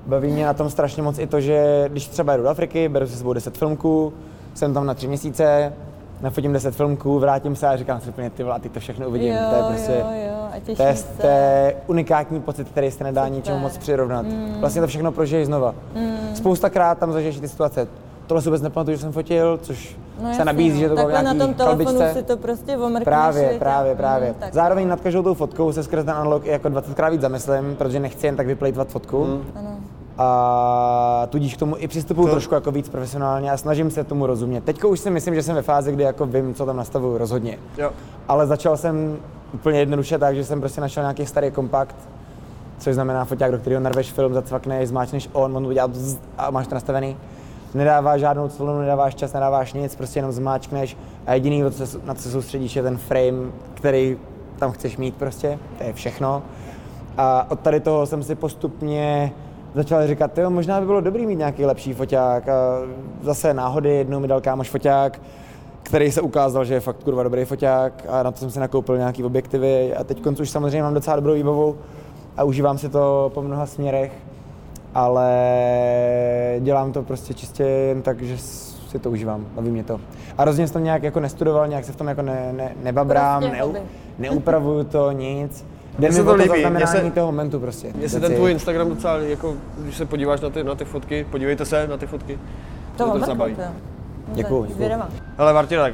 Baví mě na tom strašně moc i to, že když třeba jdu do Afriky, beru si sebou 10 filmků, jsem tam na tři měsíce, nafotím 10 filmků, vrátím se a říkám si úplně ty vole, ty to všechno uvidím, Jo, to je prostě, jo, jo, to je, se. to je unikátní pocit, který se nedá Super. ničemu moc přirovnat. Mm. Vlastně to všechno prožiješ znova. Mm. Spoustakrát tam zažiješ ty situace. Tohle si vůbec nepamatuju, že jsem fotil, což No se nabízí, no. že to bylo Takhle na nějaký tom telefonu kalbičce. si to prostě omrkneš. Právě, právě, právě. Mm, tak. Zároveň nad každou tou fotkou se skrz ten analog i jako 20krát víc zamyslím, protože nechci jen tak vyplejtvat fotku. Mm. Ano. A tudíž k tomu i přistupuju To- trošku jako víc profesionálně a snažím se tomu rozumět. Teďko už si myslím, že jsem ve fázi, kdy jako vím, co tam nastavuju rozhodně. Jo. Ale začal jsem úplně jednoduše tak, že jsem prostě našel nějaký starý kompakt, což znamená foťák, do kterého narveš film, zacvakneš, zmáčneš on, on udělá bzz a máš to nastavený. Nedáváš žádnou clonu, nedáváš čas, nedáváš nic, prostě jenom zmáčkneš a jediný, co se- na co se soustředíš, je ten frame, který tam chceš mít prostě, to je všechno. A od tady toho jsem si postupně začal říkat, jo, možná by bylo dobrý mít nějaký lepší foťák. A zase náhody, jednou mi dal kámoš foťák, který se ukázal, že je fakt kurva dobrý foťák a na to jsem si nakoupil nějaký objektivy a teď už samozřejmě mám docela dobrou výbavu a užívám si to po mnoha směrech, ale dělám to prostě čistě jen tak, že si to užívám, baví mě to. A rozhodně jsem to nějak jako nestudoval, nějak se v tom jako ne, ne, nebabrám, Prostě neu, neupravuju to, nic. Jde Mně se mi to to líbí, mně se- toho momentu prostě. Mně se ten tvůj Instagram docela, jako, když se podíváš na ty, na ty fotky, podívejte se na ty fotky. To Mě mám docela baví. Děkuju. Hele Martina, tak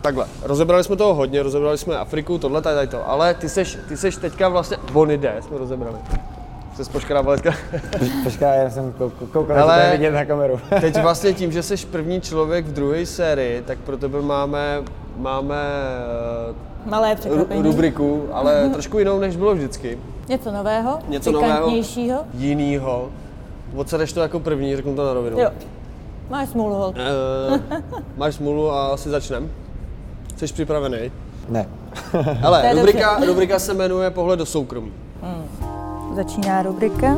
takhle, rozebrali jsme toho hodně, rozebrali jsme Afriku, tohle, tady, tady to, ale ty seš, ty seš teďka vlastně, Bonide jsme rozebrali. Se spoškrával teďka. Počkej, já jsem kou- kou- koukal, Ale- to vidět na kameru. Teď vlastně tím, že jsi první člověk v druhé sérii, tak pro tebe máme, máme Malé eh, překvapení. rubriku, ale trošku jinou, než bylo vždycky. Něco nového, Něco nového. Jinýho. Odsedeš to jako první, řeknu to na rovinu. Jo. Máš smůlu, hold. Uh, máš smůlu a asi začnem. Jsi připravený? Ne. Je rubrika, rubrika se jmenuje Pohled do soukromí. Začíná rubrika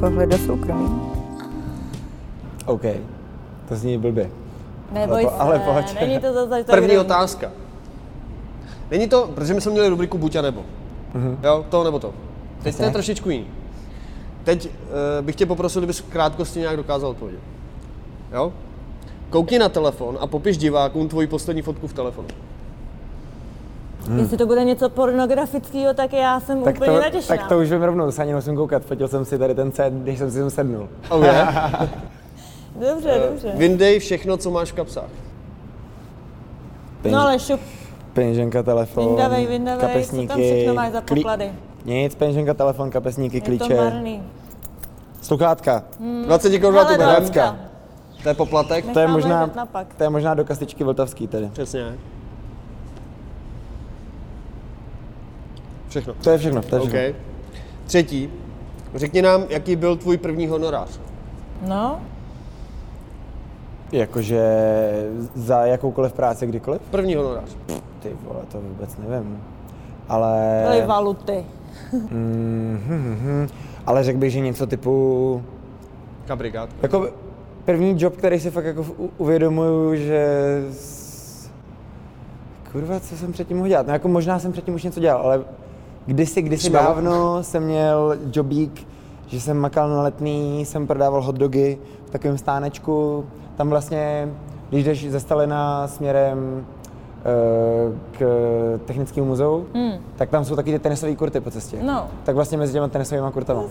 Pohled do soukromí. OK. To zní blbě. Neboj po- se, ale pojď. není to zase tak První hrozný. otázka. Není to, protože my jsme měli rubriku buď a nebo. Jo, to nebo to. Teď to je trošičku jiný. Teď uh, bych tě poprosil, kdybys v krátkosti nějak dokázal odpovědět. Jo? Koukni na telefon a popiš divákům tvoji poslední fotku v telefonu. Jestli to bude něco pornografického, tak já jsem Tak úplně to, natěšená. tak to už vím rovnou, se ani nemusím koukat. Fotil jsem si tady ten set, když jsem si sem sednul. Oh, yeah. Dobře, dobře. Vyndej všechno, co máš v kapsách. Peněž, No ale šup, peněženka, telefon, Vyndavej, vyndavej, co tam kapesníky. všechno máš za poklady? Nic, peněženka, telefon, kapesníky, je to klíče, marný. sluchátka. 20 korun na tu. To je poplatek. To je Necháme možná, to je možná do kastičky Vltavský tedy. Přesně. Všechno. To je všechno, to je všechno. OK. Třetí. Řekni nám, jaký byl tvůj první honorář. No, Jakože za jakoukoliv práci kdykoliv? První honorář. Ty vole, to vůbec nevím. Ale... byly valuty. Mhm, ale řekl bych, že něco typu... Kabrigát. Jako první job, který si fakt jako uvědomuju, že... Kurva, co jsem předtím mohl dělat? No jako možná jsem předtím už něco dělal, ale kdysi, kdysi Třeba? dávno jsem měl jobík, že jsem makal na letný, jsem prodával hot dogy v takovém stánečku. Tam vlastně, když jdeš ze Stalina směrem k technickému muzeu, Hmm. tak tam jsou taky ty tenisové kurty po cestě. No. Tak vlastně mezi těma tenisovými kurtama.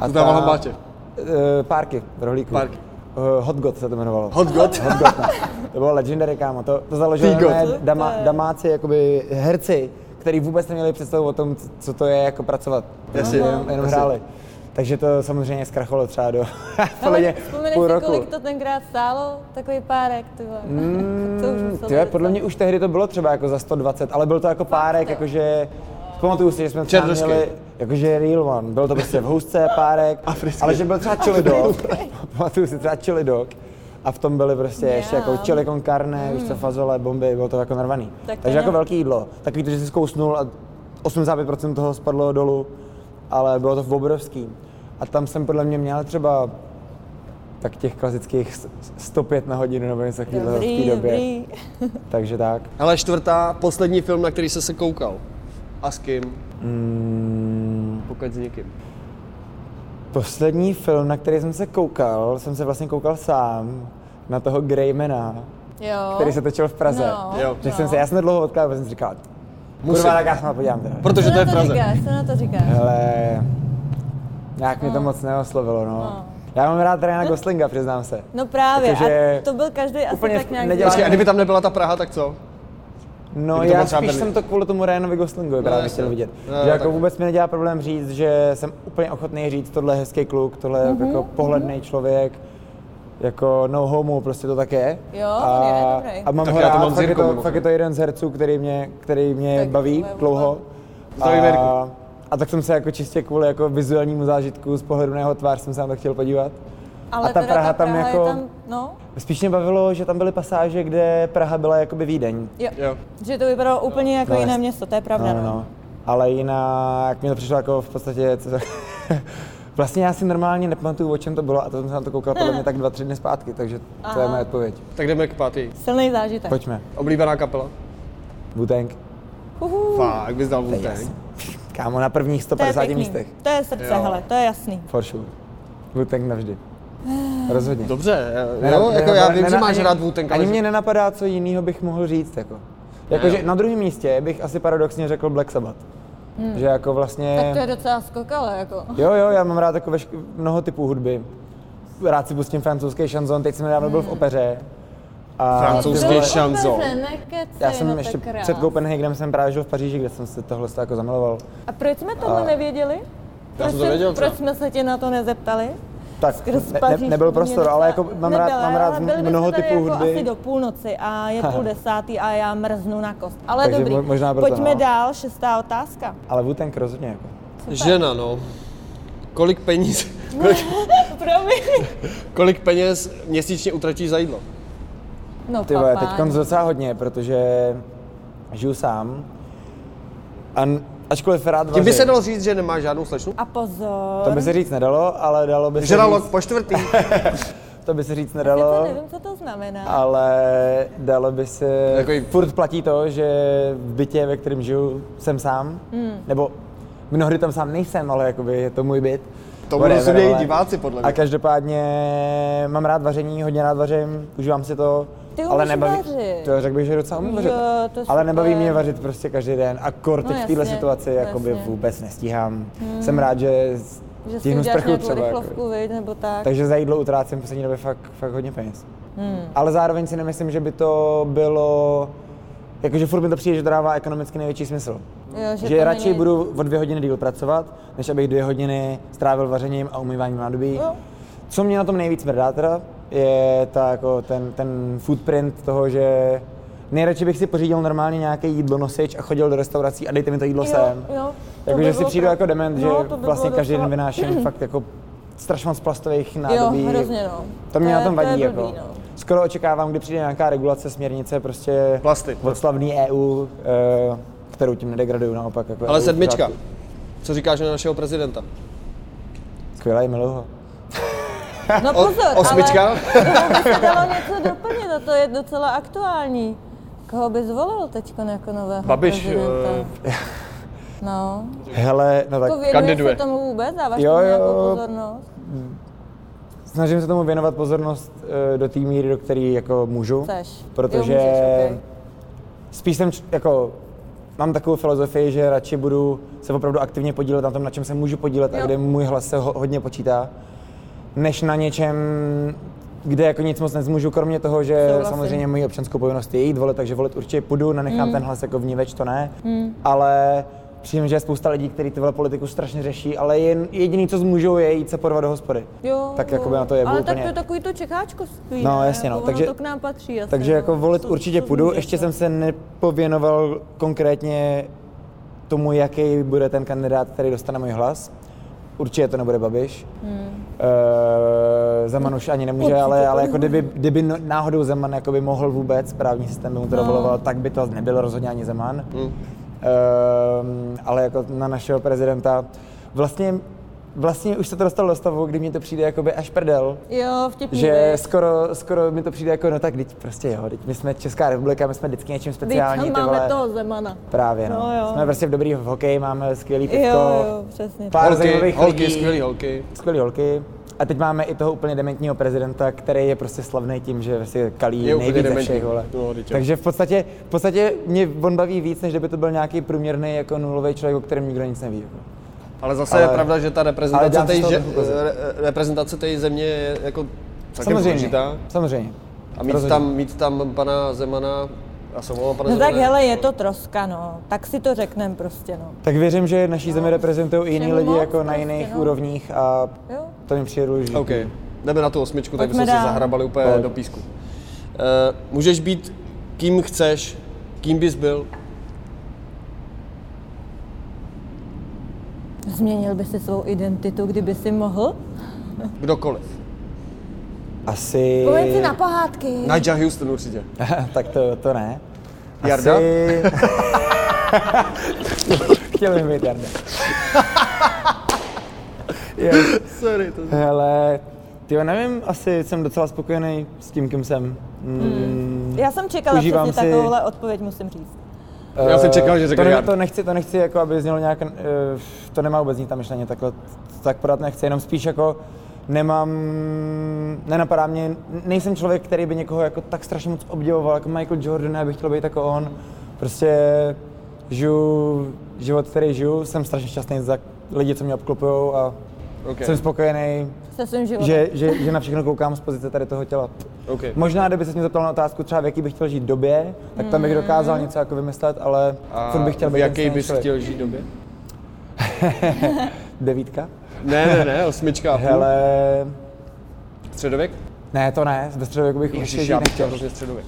A To dával bátě. eh, párky v rohlíku. Párky. Eh, Hot God se to jmenovalo. Hot God. Hot God, no. To bylo legendary, kámo. To, to založili dama, damáci, jakoby herci, který vůbec neměli představu o tom, co to je jako pracovat. Jasně, jenom, jenom jasně. Takže to samozřejmě zkrachovalo třeba do Ale půl si, roku. kolik to tenkrát stálo? Takový párek, ty vole. to už Mm, tyhle, podle mě už tehdy to bylo třeba jako za 120, ale byl to jako párek, jakože Pamatuju si, že jsme třeba měli, jakože real one, byl to prostě v housce, párek, Africký. ale že byl třeba chili dog, pamatuju si třeba chili dog, a v tom byly prostě ještě jako chili con carne, víš co, fazole, bomby, bylo to jako narvaný. Tak Takže jako mňam. velký jídlo. Takový to, že si zkousnul a 85% toho spadlo dolů, ale bylo to v obrovský. A tam jsem podle mě měl třeba tak těch klasických s- 105 na hodinu nebo něco takového v té době. dobrý. Takže tak. Ale čtvrtá, poslední film, na který jsi se koukal. A s kým? Mm, Pokud s někým. poslední film, na který jsem se koukal, jsem se vlastně koukal sám na toho Greymana, Jo. který se točil v Praze. No, Jo. Tak jsem se, já jsem to dlouho odkládal, protože jsem si říkal, Musím. kurva, tak já se na to podívám teda. Protože to je v Praze. říkáš, co na to říkáš? Hele, nějak mě to moc neoslovilo, no. No. Já mám rád Ryana Goslinga, přiznám se. No právě, Protože a to byl každý asi úplně tak nějak... nedělá- Počkej, a kdyby tam nebyla ta Praha, tak co? No já spíš jsem to kvůli tomu Ryanovi Goslingovi právě jasně. chtěl vidět. No, že jako tak. vůbec mi nedělá problém říct, že jsem úplně ochotný říct, tohle je hezký kluk, tohle je jako pohledný člověk, jako no homo, prostě to tak je. Jo, a, je dobrý. a mám Tak ho rád, mám fakt, je to, fakt je to jeden z herců, který mě, který mě Tak baví to je dlouho. Zdravím, Jirku. A, tak jsem se jako čistě kvůli jako vizuálnímu zážitku z pohledu na jeho tvář jsem se na to chtěl podívat. Ale a ta teda Praha ta tam Praha jako- je tam, no, Spíš mě bavilo, že tam byly pasáže, kde Praha byla jakoby Vídeň. jo. Jo. Že to vypadalo úplně jako No, jiné jasně. město, to je pravda, No, no, no. Ale jinak mi to přišlo jako v podstatě... Co, vlastně já si normálně nepamatuju, o čem to bylo a to jsem se na to koukal podle mě tak dva, tři dny zpátky, takže to je Aha. moje odpověď. Tak jdeme k pátý. Silný zážitek. Pojďme. Oblíbená kapela? Wu-Tang. Fakt, bys dal Wu-Tang. Kámo, na prvních to je 150 pěkný. místech. To je srdce, Jo. hele, to je jasný. For sure. Wu-Tang navždy. Rozhodně. Dobře, Ne- jo, ne- jako já vím, že máš ani- rád Wu-Tang, ale Ani mě nenapadá, co jiného bych mohl říct. Jako. Jakože jo. na druhém místě bych asi paradoxně řekl Black Sabbath. Že jako vlastně... Tak to je docela skokale, jako. Jo, jo, já mám rád jako vešk- mnoho typů hudby. Rád si pustím francouzský šanzon, teď jsem nedávno byl v opeře. A Francouzský šanzon. Nekecej, Já jsem no ještě tak před krás. Copenhagem jsem právě žil v Paříži, kde jsem si tohle jako zamiloval. A proč jsme tohle A- nevěděli? Proč, jsem to se- věděl proč jsme se tě na to nezeptali? Tak ne, ne, nebyl prostor, ale jako mám rád, mám rád mnoho typů jako hudby. asi do půlnoci a je půl desátý a já mrznu na kost. Ale Takže dobrý, mo- možná proto, pojďme no. dál, šestá otázka. Ale Wu-Tang rozhodně jako. Žena, no. Kolik peněz, Kolik, kolik peněz měsíčně utratíš za jídlo? No, Ty vole, teď docela hodně, protože žiju sám. A ačkoliv rád Tím by vařím, se dalo říct, že nemáš žádnou slečnu? A pozor. To by se říct nedalo, ale dalo by se Žralok říct, po čtvrtý. to by se říct nedalo, nevím, co to znamená. ale dalo by se, Takový- furt platí to, že v bytě, ve kterém žiju, jsem sám, Hmm. nebo mnohdy tam sám nejsem, ale jakoby je to můj byt. To rozumějí ale- diváci, podle A mě. každopádně mám rád vaření, hodně rád vařím, užívám si to, Ty ale nebaví, vařit. to řekl bych, že docela umím vařit, Jo, ale nebaví mě vařit prostě každý den a kor teď No v této jasně, situaci jakoby vůbec nestíhám. Jsem rád, že Že si stihnu uděláš sprchu třeba. Jako. rychlovku, viď, nebo tak. Takže za jídlo utrácím v poslední době fakt, fakt hodně peněz. Hmm. Ale zároveň si nemyslím, že by to bylo, jakože furt mi to přijde, že to dává ekonomicky největší smysl. Jo, že že radši není- budu o dvě hodiny díl pracovat, než abych dvě hodiny strávil vařením a umýváním nádobí. Jo. Co mě na tom nejvíc mrdá teda, je ta, jako ten, ten footprint toho, že nejradši bych si pořídil normálně nějaký jídlo nosič a chodil do restaurací a dejte mi to jídlo Jo, sem. jo, to Jakože by si přijdu pra- jako dement, že No, to by vlastně každý den vynáším fakt jako strašně moc plastových nádobí. Jo, hrozně no. To mě je- na tom to je vadí. blbý, jako. no. Skoro očekávám, kdy přijde nějaká regulace, směrnice, prostě Plasty. od slavný EU, eh, kterou tím nedegraduju naopak. Jako Ale EU sedmička. Co říkáš na našeho prezidenta? Skvělý, miluju ho. No O- pozor, osmička? ale by se dalo něco doplnit a to je docela aktuální. Koho by zvolil teď jako nového Babiš, prezidenta? eh, No, Hele, no tak jako kandiduje. se tomu vůbec? Dáváš Jo, tomu jo. nějakou pozornost? snažím se tomu věnovat pozornost eh, do té míry, do které jako můžu. Chceš. Protože Jo, můžeš, spíš jsem č- jako mám takovou filozofii, že radši budu se opravdu aktivně podílet na tom, na čem se můžu podílet a Jo. kde můj hlas se ho, hodně počítá, než na něčem, kde jako nic moc nezmůžu, kromě toho, že Souhlasím. samozřejmě mojí občanskou povinnost je jít volit, takže volit určitě půjdu, nenechám Mm. ten hlas jako vníveč, to ne, ale přijím, že je spousta lidí, kteří tyhle politiku strašně řeší, ale jen, jediný, co zmůžou, je jít se porvat do hospody. Jo, tak jo. jakoby na to je Ale úplně. tak to je takový to čekáčkovství, No, ne? jasně, no, Jako takže- to k nám patří asi, Takže no. jako volit Co- určitě co půjdu, zmůžeš, ještě no. jsem se nepověnoval konkrétně tomu, jaký bude ten kandidát, který dostane můj hlas. Určitě to nebude Babiš. Hmm. E, Zeman už ani nemůže, Určitě ale, ale jako kdyby, kdyby no- náhodou Zeman jakoby mohl vůbec, právní systém by mu to No. dovoloval, tak by to nebyl rozhodně ani Zeman. Hmm. Ehm, ale jako na našeho prezidenta vlastně, vlastně už se to dostalo do stavu, kdy mi to přijde jakoby až prdel, Jo, vtipný, že viď? skoro, skoro mi to přijde jako, no tak teď prostě jo, teď my jsme Česká republika, my jsme vždycky něčím speciální, Vždyť ty máme vole. toho Zemana. Právě, no. No jo. Jsme prostě v dobrý v hokeji, máme skvělý pivko, Jo, jo, přesně. pár Holky, zajímavých holky, lidí, skvělý holky. skvělý holky. A teď máme i toho úplně dementního prezidenta, který je prostě slavný tím, že si kalí Je nejvíc ze dementní. všech, vole. No, teď. Takže v podstatě, v podstatě mě on baví víc, než kdyby to byl nějaký průměrný jako nulový člověk, o kterém nikdo nic neví. Jako. Ale zase Ale- je pravda, že ta reprezentace té že, re, reprezentace té země je jako Samozřejmě, důležitá. samozřejmě. A mít tam, mít tam pana Zemana, já jsem volal pana No tak Zemana, hele, je to troska, no. Tak si to řekneme prostě, no. Tak věřím, že naší zemi reprezentují i jiní lidi moc jako na prostě, jiných no. úrovních a Jo. to mi přijde důležité. OK, jdeme na tu osmičku, tak bychom se zahrabali úplně Pojď. do písku. Uh, můžeš být kým chceš, kým bys byl, Změnil by si svou identitu, kdyby si mohl? kdokoliv. Asi... Pojď si na pohádky. Nigel Houston určitě. tak to, to ne. Jarda? Asi... Chtěl bych být Jarda. Sorry, to... hele, tyjo, nevím, asi jsem docela spokojený s tím, kým jsem. Mm, Já jsem čekala Užívám přesně si- takovouhle odpověď, musím říct. Já jsem čekal, že to, řekne ne, Jarda. to nechci, to nechci jako, aby znělo nějak, uh, to nemá vůbec znít ta myšlení, takhle, tak podat nechci, jenom spíš jako nemám, nenapadá mě, nejsem člověk, který by někoho jako tak strašně moc obdivoval, jako Michael Jordan, já bych chtěl být jako on. Prostě žiju život, který žiju, jsem strašně šťastný za lidi, co mě obklopují a OK. jsem spokojený, Se svým životem. že, že, že na všechno koukám z pozice tady toho těla. OK. Možná, kdyby se mě zeptal na otázku třeba, v jaký bych chtěl žít době, tak tam bych dokázal něco jako vymyslet, ale A furt bych chtěl být jaký bys člověk. chtěl žít době? Devítka? Ne, ne, ne, osmička. Hele, Středověk? ne, to ne, ve středověku bych určitě Ježiš, žít já bych chtěl hrozně středověk.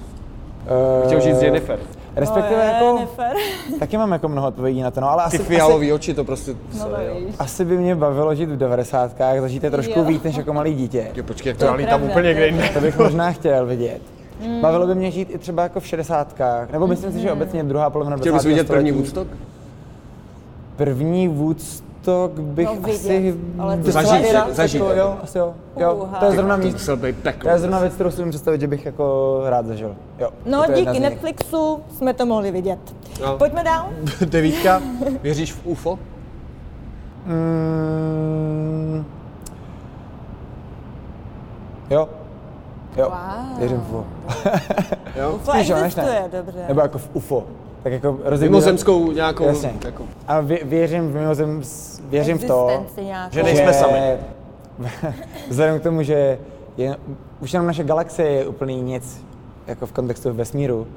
Eh, Chtěl žít s Jennifer. Respektive No je, jako, nefér. taky mám jako mnoho odpovědí na to, no, ale Ty asi, fialový oči, to prostě... No sorry, jo. asi, asi by mě bavilo žít v 90. zažít je trošku Jo. víc než jako malý dítě. Jo, počkej, To to tam úplně to někde je jinde. To bych možná chtěl vidět. Bavilo by mě žít i třeba jako v 60. Nebo myslím si, že obecně druhá polovina 20. Chtěl bys vidět první. Woodstock? První Woodstock bych No, vidět, asi ale Zažít, zažít. Jako, jo, asi jo. jo. Uha. To je zrovna míst, peklo. to je zrovna věc, kterou si můžu představit, že bych jako rád zažil. Jo, No díky. Netflixu jsme to mohli vidět. No. Pojďme dál. Devítka, věříš v UFO? Mm, jo. Jo, Wow. věřím v UFO. Jo? UFO než ne. existuje, dobře. Nebo jako v UFO. Tak jako rozebírat- Mimozemskou nějakou... Jasně. Jako, A vě, věřím v mimozem, věřím v to, nějakou. Že nejsme sami. vzhledem k tomu, že je, už jenom naše galaxie je úplný nic, jako v kontextu vesmíru,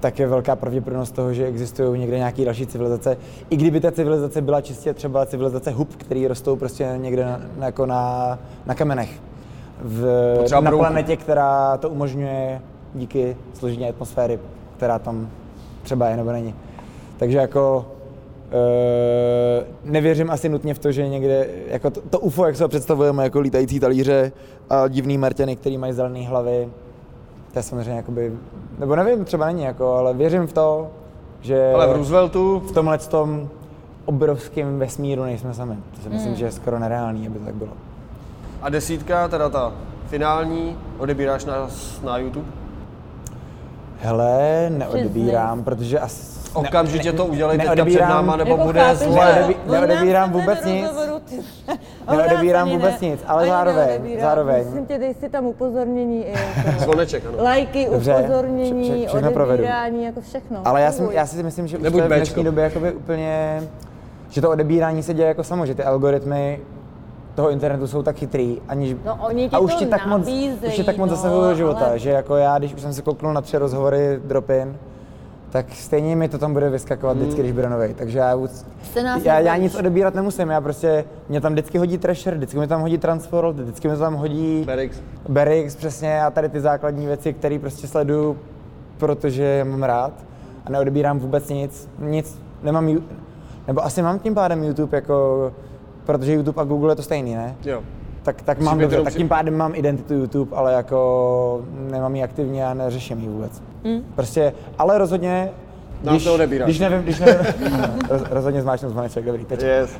tak je velká pravděpodobnost toho, že existují někde nějaké další civilizace. I kdyby ta civilizace byla čistě třeba civilizace hub, který rostou prostě někde na, jako na, na kamenech. V, Potřeba na planetě, která to umožňuje díky složení atmosféry, která tam třeba je nebo není. Takže jako e, nevěřím asi nutně v to, že někde, jako to, to UFO, jak se ho představujeme, jako lítající talíře a divný Marťany, který mají zelené hlavy, to je samozřejmě jakoby, nebo nevím, třeba není, jako, ale věřím v to, že ale v Rooseveltu v tomhle tom obrovském vesmíru nejsme sami. To si myslím, že je skoro nereálný, aby to tak bylo. a desítka, teda ta finální, odebíráš nás na YouTube? Hele, neodebírám, protože asi... Okamžitě to udělej teďka před neodebírám- náma, nebo Jako bude chápeš, zle. Neodebí- nám neodebírám vůbec nic. Neodebírám vůbec nic, ale ani zároveň- zároveň. Prosím tě, dej si tam upozornění i jako Zvoneček, ano. lajky, Dobře, vše- upozornění, vše- všechno provedu. odebírání, jako všechno. Ale já, jsem, Funguj. já si myslím, že už to je v dnešní době jakoby úplně, že to odebírání se děje jako samo, že ty algoritmy toho internetu jsou tak chytrý, aniž, No, oni ti a už to ti tak moc, nabízejí, už ti tak moc no, zasahují do života, ale- že jako já, když už jsem se kouknul na tři rozhovory Dropin, tak stejně mi to tam bude vyskakovat Hmm. vždycky, když bude nový. Takže já, já, já nic odebírat nemusím, já prostě, mě tam vždycky hodí Thrasher, vždycky mi tam hodí Transworld, vždycky mi tam hodí Berix. Berix, přesně, a tady ty základní věci, které prostě sleduju, protože je mám rád a neodebírám vůbec nic, nic, nemám, nebo asi mám tím pádem YouTube jako, protože YouTube a Google je to stejný, ne? Jo. Tak, tak mám dobře, tak tím pádem mám identitu YouTube, ale jako nemám ji aktivně a neřeším ji vůbec. Hmm. Prostě, ale rozhodně, Nám když, to odebíráš. když nevím, když nevím, roz, rozhodně zmáčknu zvoneček, dobrý, teď. Yes.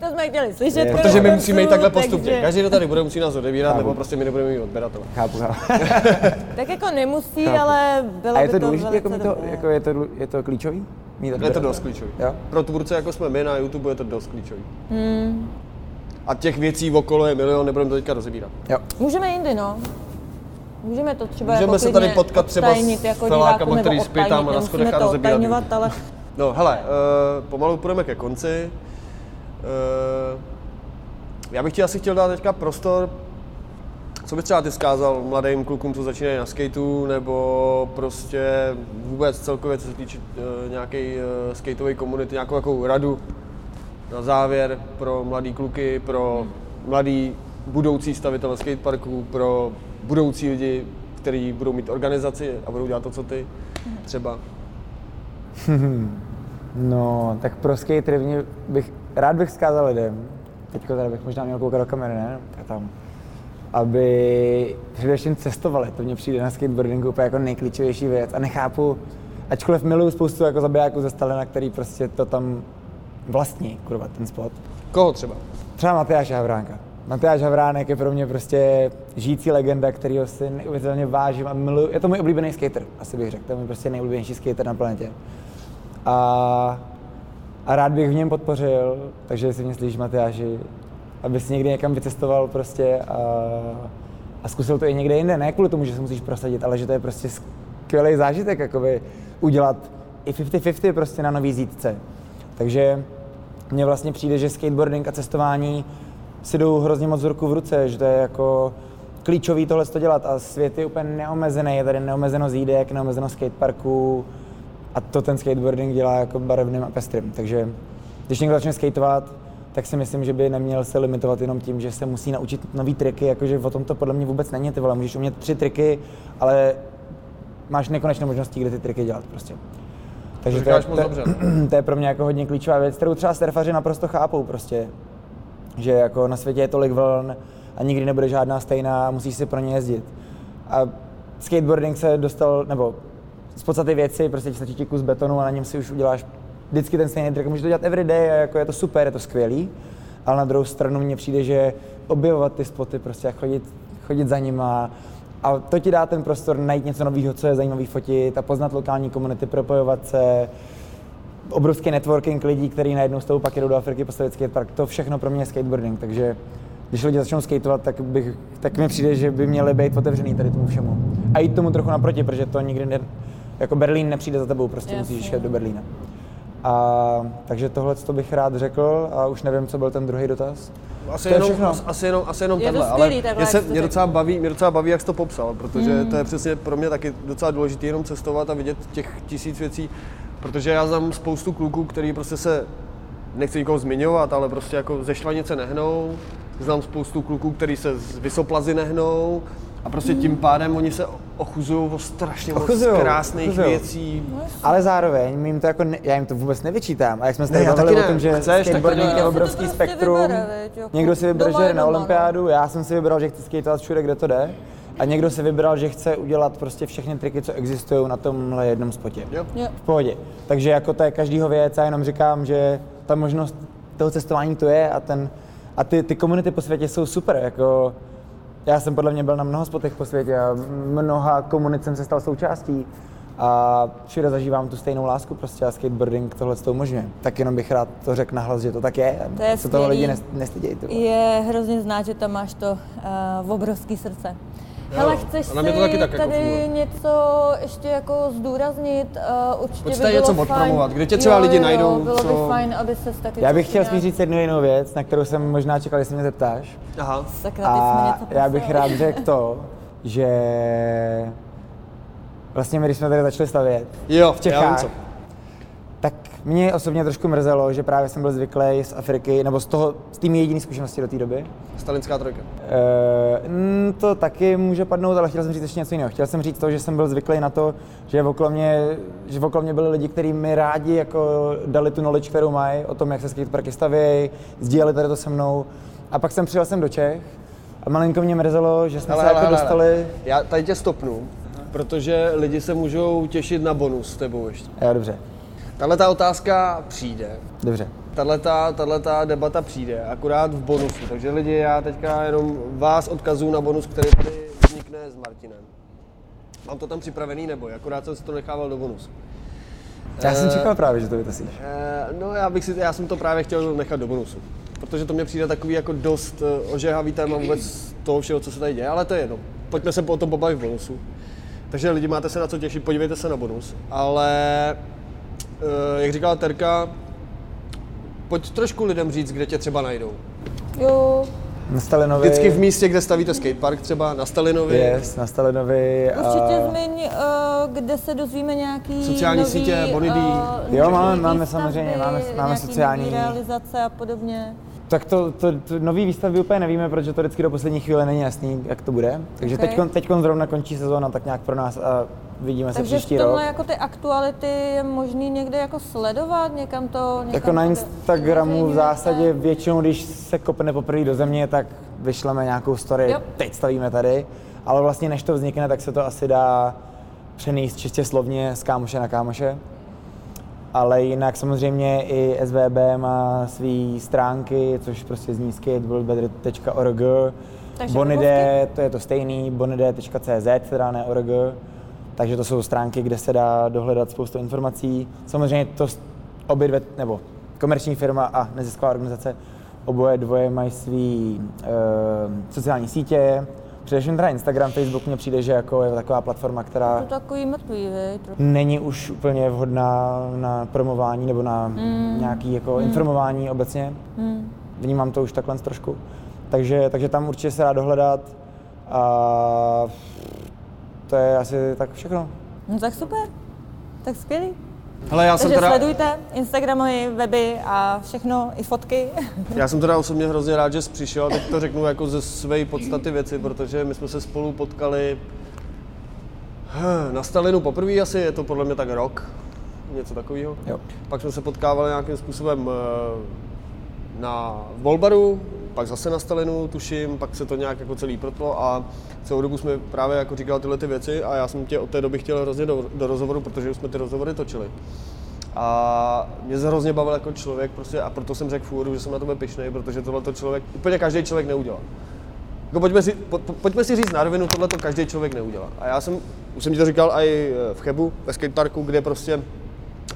To jsme chtěli slyšet. Je. Protože my musíme jít takhle postupně. takže- Každý, kdo tady bude, musí nás odebírat, Chápu. nebo prostě my nebudeme mít odběratele. Chápu, chápu. Tak jako nemusí, Chápu. ale bylo A je by to to důležité, jako, to, jako je, to, je to klíčový? Mít Je to dost klíčový. Jo? Pro tvůrce, jako jsme my na YouTube, je to dost klíčový. Hmm. A těch věcí okolo je milion, nebudeme to teďka rozebírat. Jo. Můžeme jindy, no. Můžeme to třeba Můžeme jako se tady potkat třeba s jako felákama, který spí tam na schodech a rozebírat ale No, hele, uh, pomalu půjdeme ke konci. Uh, já bych ti asi chtěl dát teďka prostor, co bys třeba ty zkázal mladým klukům, co začínají na skateu, nebo prostě vůbec celkově, co se týče uh, nějaké uh, skateové komunity, nějakou jakou radu na závěr pro mladý kluky, pro mladý budoucí stavitele skateparků, pro budoucí lidi, kteří budou mít organizaci a budou dělat to, co ty třeba. No, tak pro skatery mě bych, rád bych vzkázal lidem, teďko tady bych možná měl koukat do kamery, ne? Tak tam. Aby především cestovali, to mně přijde na skateboardingu úplně jako nejklíčovější věc a nechápu, ačkoliv miluju spoustu jako zabijáků ze Stalina, který prostě to tam vlastní, kurva, ten spot. Koho třeba? Třeba Matyáš Havránka. Matyáš Havránek je pro mě prostě žijící legenda, kterýho si neuvěřitelně vážím a miluju. Je to můj oblíbený skater, asi bych řekl. To je můj prostě nejoblíbenější skater na planetě. A, a rád bych v něm podpořil, takže jestli mě slyšíš aby si někdy někam vycestoval prostě a, a zkusil to i někde jinde. Ne kvůli tomu, že se musíš prosadit, ale že to je prostě skvělý zážitek, jakoby udělat i 50-50 prostě na nový zítce. Takže mně vlastně přijde, že skateboarding a cestování si jdou hrozně moc ruku v ruce, že to je jako klíčový tohle to dělat a svět je úplně neomezený, je tady neomezenost jídek, neomezenost skateparků a to ten skateboarding dělá jako barevným a pestrým. Takže když někdo začne skateovat, tak si myslím, že by neměl se limitovat jenom tím, že se musí naučit nový triky, jakože o tom to podle mě vůbec není, ty vole, můžeš umět tři triky, ale máš nekonečné možnosti, kde ty triky dělat prostě. Takže To to, je, to, dobře, to je pro mě jako hodně klíčová věc, kterou třeba surfaři naprosto chápou prostě. Že jako na světě je tolik vln a nikdy nebude žádná stejná, musíš si pro ně jezdit. A skateboarding se dostal, nebo z podstaty věci, prostě stačí kus betonu a na něm si už uděláš vždycky ten stejný trik. Můžeš to dělat everyday a jako je to super, je to skvělý. Ale na druhou stranu mně přijde, že objevovat ty spoty, prostě a chodit, chodit za nima a to ti dá ten prostor najít něco nového, co je zajímavý fotit a poznat lokální komunity, propojovat se, obrovský networking lidí, kteří najednou s tou pak jedou do Afriky postavit skatepark. To všechno pro mě je skateboarding, takže když lidi začnou skateovat, tak, bych, tak mi přijde, že by měli být otevřený tady tomu všemu. A jít tomu trochu naproti, protože to nikdy ne, jako Berlín nepřijde za tebou, prostě Jasně. musíš jít do Berlína. A, takže tohle to bych rád řekl a už nevím, co byl ten druhý dotaz. Asi To je jenom, všechno. as- asi jenom, asi jenom Je to tenhle, skvělý ale takhle, mě, se, mě, docela baví, mě docela baví, jak jsi to popsal, protože mm. to je přesně pro mě taky docela důležité jenom cestovat a vidět těch tisíc věcí, protože já znám spoustu kluků, který prostě se, nechci nikoho zmiňovat, ale prostě jako ze štvanice nehnou, znám spoustu kluků, který se z vysoplazy nehnou a prostě tím pádem oni se ochuzují o strašně moc Ochuzujou, krásných ochuzujou. věcí. Ale zároveň my jim to jako ne, já jim to vůbec nevyčítám. A jak jsme se tady já bavili taky o tom, že Chceš, skateboarding to je obrovský prostě spektrum. vybere, veď, jako někdo si vybral, že na doma, no. olympiádu, já jsem si vybral, že chci skateovat všude, kde to jde. A někdo si vybral, že chce udělat prostě všechny triky, co existují na tomhle jednom spotě. Jo. Jo. V pohodě. Takže jako to je každýho věc, já jenom říkám, že ta možnost toho cestování tu je a ten a ty, ty komunity po světě jsou super, jako já jsem podle mě byl na mnoha spotech po světě a mnoha komunit jsem se stal součástí a všude zažívám tu stejnou lásku prostě a skateboarding tohle to umožňuje. Tak jenom bych rád to řekl nahlas, že to tak je. To je se toho lidi nestydějí. Je hrozně znát, že tam máš to uh, obrovský srdce. Hele, chceš si taky tak jako tady funguje. něco ještě jako zdůraznit? Uh, určitě Pojď by něco fajn. odpromovat, kde tě třeba jo, lidi jo, najdou, Bylo co- by fajn, aby se taky Já bych chtěl spíš říct jednu jinou věc, na kterou jsem možná čekal, jestli mě zeptáš. Aha. Sakra, A něco já bych rád řekl to, že vlastně my, když jsme tady začali stavět Jo, v já vím Čechách, co. tak mě osobně trošku mrzelo, že právě jsem byl zvyklý z Afriky, nebo z toho, z té mé jediné zkušenosti do té doby. Stalinská trojka. E, to taky může padnout, ale chtěl jsem říct ještě něco jiného. Chtěl jsem říct to, že jsem byl zvyklý na to, že okolo mě, že okolo mě byli lidi, kteří mi rádi jako dali tu knowledge, kterou mají o tom, jak se skateparky stavějí, sdíleli tady to se mnou. A pak jsem přijel sem do Čech a malinko mě mrzelo, že jsme se jako dostali... Já tady tě stopnu, protože lidi se můžou těšit na bonus s tebou ještě. Jo, dobře, Tahle ta otázka přijde, dobře. tahle ta debata přijde, akorát v bonusu. Takže lidi, já teďka jenom vás odkazuju na bonus, který tady vznikne s Martinem. Mám to tam připravený nebo? Akorát jsem si to nechával do bonusu. Já jsem Eh, čekal právě, že to vytasíš. Eh, No já, bych si, já jsem to právě chtěl nechat do bonusu. Protože to mně přijde takový jako dost eh, ožehavý téma vůbec toho všeho, co se tady děje, ale to je jedno. Pojďme se o tom pobavit v bonusu. Takže lidi máte se na co těšit, podívejte se na bonus. Ale jak říkala Terka, pojď trošku lidem říct, kde tě třeba najdou. Jo, Na Stalinovi. Vždycky v místě, kde stavíte skatepark, třeba na Stalinovi. Yes, na Stalinovi. určitě zmiň, uh, kde se dozvíme nějaký Sociální nový, sítě, Bonidy. eh, Jo, máme- máme samozřejmě, máme- máme sociální- realizace a podobně. Tak to, to, to nový výstavby úplně nevíme, protože to vždycky do poslední chvíle není jasný, jak to bude. Takže Okay. okay. teď zrovna končí sezóna, tak nějak pro nás a vidíme se Takže v příští rok. jako ty aktuality je možný někde jako sledovat, někam to... Někam Jako na Instagramu v zásadě většinou, když se kopne poprvé do země, tak vyšleme nějakou story, Jo. teď stavíme tady. Ale vlastně než to vznikne, tak se to asi dá přenést čistě slovně z kámoše na kámoše. Ale jinak samozřejmě i SVB má své stránky, což prostě zní skateboardbetter.org. Takže Bonide, to je to stejný, bonide.cz, teda ne org. Takže to jsou stránky, kde se dá dohledat spoustu informací. Samozřejmě to obě dvě, nebo komerční firma a nezisková organizace, oboje dvoje mají svý e, sociální sítě. Především teda Instagram, Facebook mně přijde, že jako je taková platforma, která To takový mrtvý, není už úplně vhodná na promování nebo na mm. nějaký jako mm. informování obecně. Hmm. Vnímám to už takhle trošku. Takže, takže tam určitě se dá dohledat. A to je asi tak všechno. No tak super, tak skvělý. Hele, já jsem, Takže teda, sledujte Instagramy, weby a všechno, i fotky. já jsem teda osobně hrozně rád, že jsi přišel, teď to řeknu jako ze své podstaty věci, protože my jsme se spolu potkali Hm, Na Stalinu poprvé asi je to podle mě tak rok, něco takového. Jo. Pak jsme se potkávali nějakým způsobem eh, na Volbaru, pak zase na Stalinu, tuším, pak se to nějak jako celý protlo a celou dobu jsme právě jako říkal tyhle ty věci a já jsem tě od té doby chtěl hrozně do, do rozhovoru, protože už jsme ty rozhovory točili. A mě se hrozně bavil jako člověk prostě a proto jsem řekl úvodu, že jsem na tebe pišnej, protože tohle to člověk, úplně každý člověk neudělá. Jako pojďme, si, po, po, pojďme si říct na rovinu, tohle to každý člověk neudělá. A já jsem, už jsem ti to říkal i v Chebu, ve skateparku, kde prostě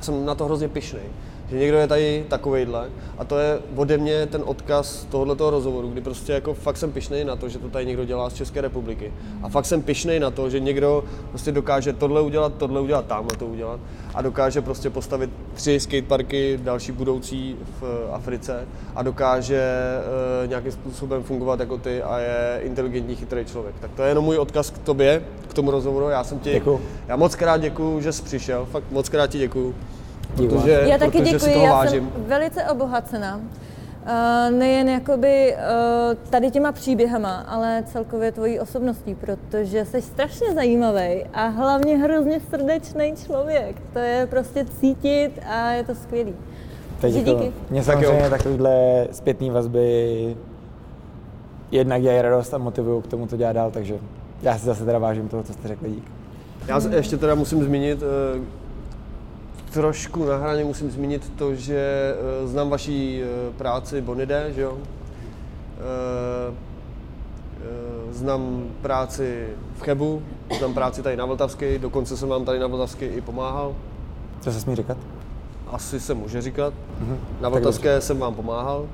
jsem na to hrozně pišnej. Že někdo je tady takovejhle a to je ode mě ten odkaz tohoto rozhovoru, kdy prostě jako fakt jsem pišnej na to, že to tady někdo dělá z České republiky. A fakt jsem pišnej na to, že někdo prostě dokáže tohle udělat, tohle udělat, tamhle to udělat a dokáže prostě postavit tři skateparky další budoucí v Africe a dokáže uh, nějakým způsobem fungovat jako ty a je inteligentní, chytrý člověk. Tak to je jenom můj odkaz k tobě, k tomu rozhovoru. Já jsem ti, Děkuju. já moc krát děkuju, že jsi přišel, fakt moc krát ti děkuju. Protože, Já taky protože si děkuji, toho já vážím. jsem velice obohacena. Uh, nejen jakoby uh, tady těma příběhama, ale celkově tvojí osobností, protože jsi strašně zajímavý a hlavně hrozně srdečný člověk. To je prostě cítit a je to skvělý. Tak Takže díky. Mě jo. samozřejmě takovýhle zpětný vazby jednak dělají radost a motivují k tomu to dělat dál, takže já si zase teda vážím toho, co jste řekli, dík. Já ještě teda musím zmínit, eh, trošku na hraně musím zmínit to, že eh, znám vaší eh, práci Bonide, že jo? Eh, Znám práci v Chebu, znám práci tady na Vltavské, dokonce jsem vám tady na Vltavské i pomáhal. Co se smí říkat? Asi se může říkat. Mhm. Na Vltavské jsem vám pomáhal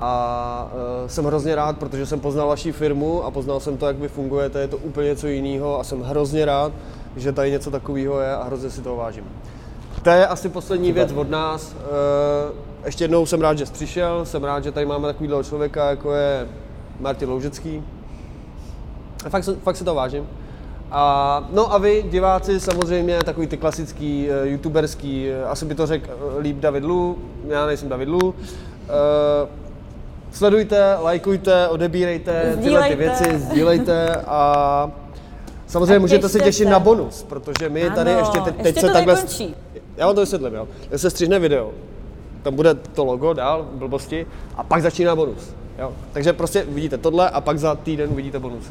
a uh, jsem hrozně rád, protože jsem poznal vaši firmu a poznal jsem to, jak vy fungujete, je to úplně něco jiného a jsem hrozně rád, že tady něco takového je a hrozně si toho vážím. To je asi poslední Super. věc od nás. Uh, ještě jednou jsem rád, že jsi přišel, jsem rád, že tady máme takovýhle člověka, jako je Martin Loužecký. A fakt, se- fakt si to vážím. A, no a vy, diváci, samozřejmě takový ty klasický uh, youtuberský, uh, asi by to řekl uh, líp David Lu, já nejsem David Lu. Uh, sledujte, lajkujte, odebírejte tyhle ty věci, sdílejte a samozřejmě A můžete se těšit se. na bonus, protože my tady Ano, ještě, teď, teď ještě se to takhle... nekončí. Já vám to vysvětlím, jo. Teď se střihne video, tam bude to logo dál, blbosti, a pak začíná bonus. Jo. Takže prostě vidíte tohle a pak za týden uvidíte bonus.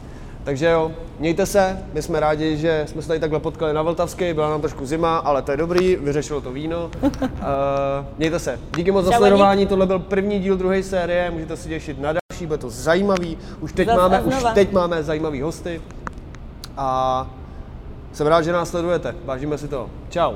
Takže jo, mějte se, my jsme rádi, že jsme se tady takhle potkali na Vltavské, byla nám trošku zima, ale to je dobrý, vyřešilo to víno. Uh, mějte se. Díky moc za sledování, tohle byl první díl druhé série, můžete si těšit na další, bude to zajímavý. Už teď, Zas máme, už teď máme zajímavý hosty a jsem rád, že nás sledujete, vážíme si to. Čau.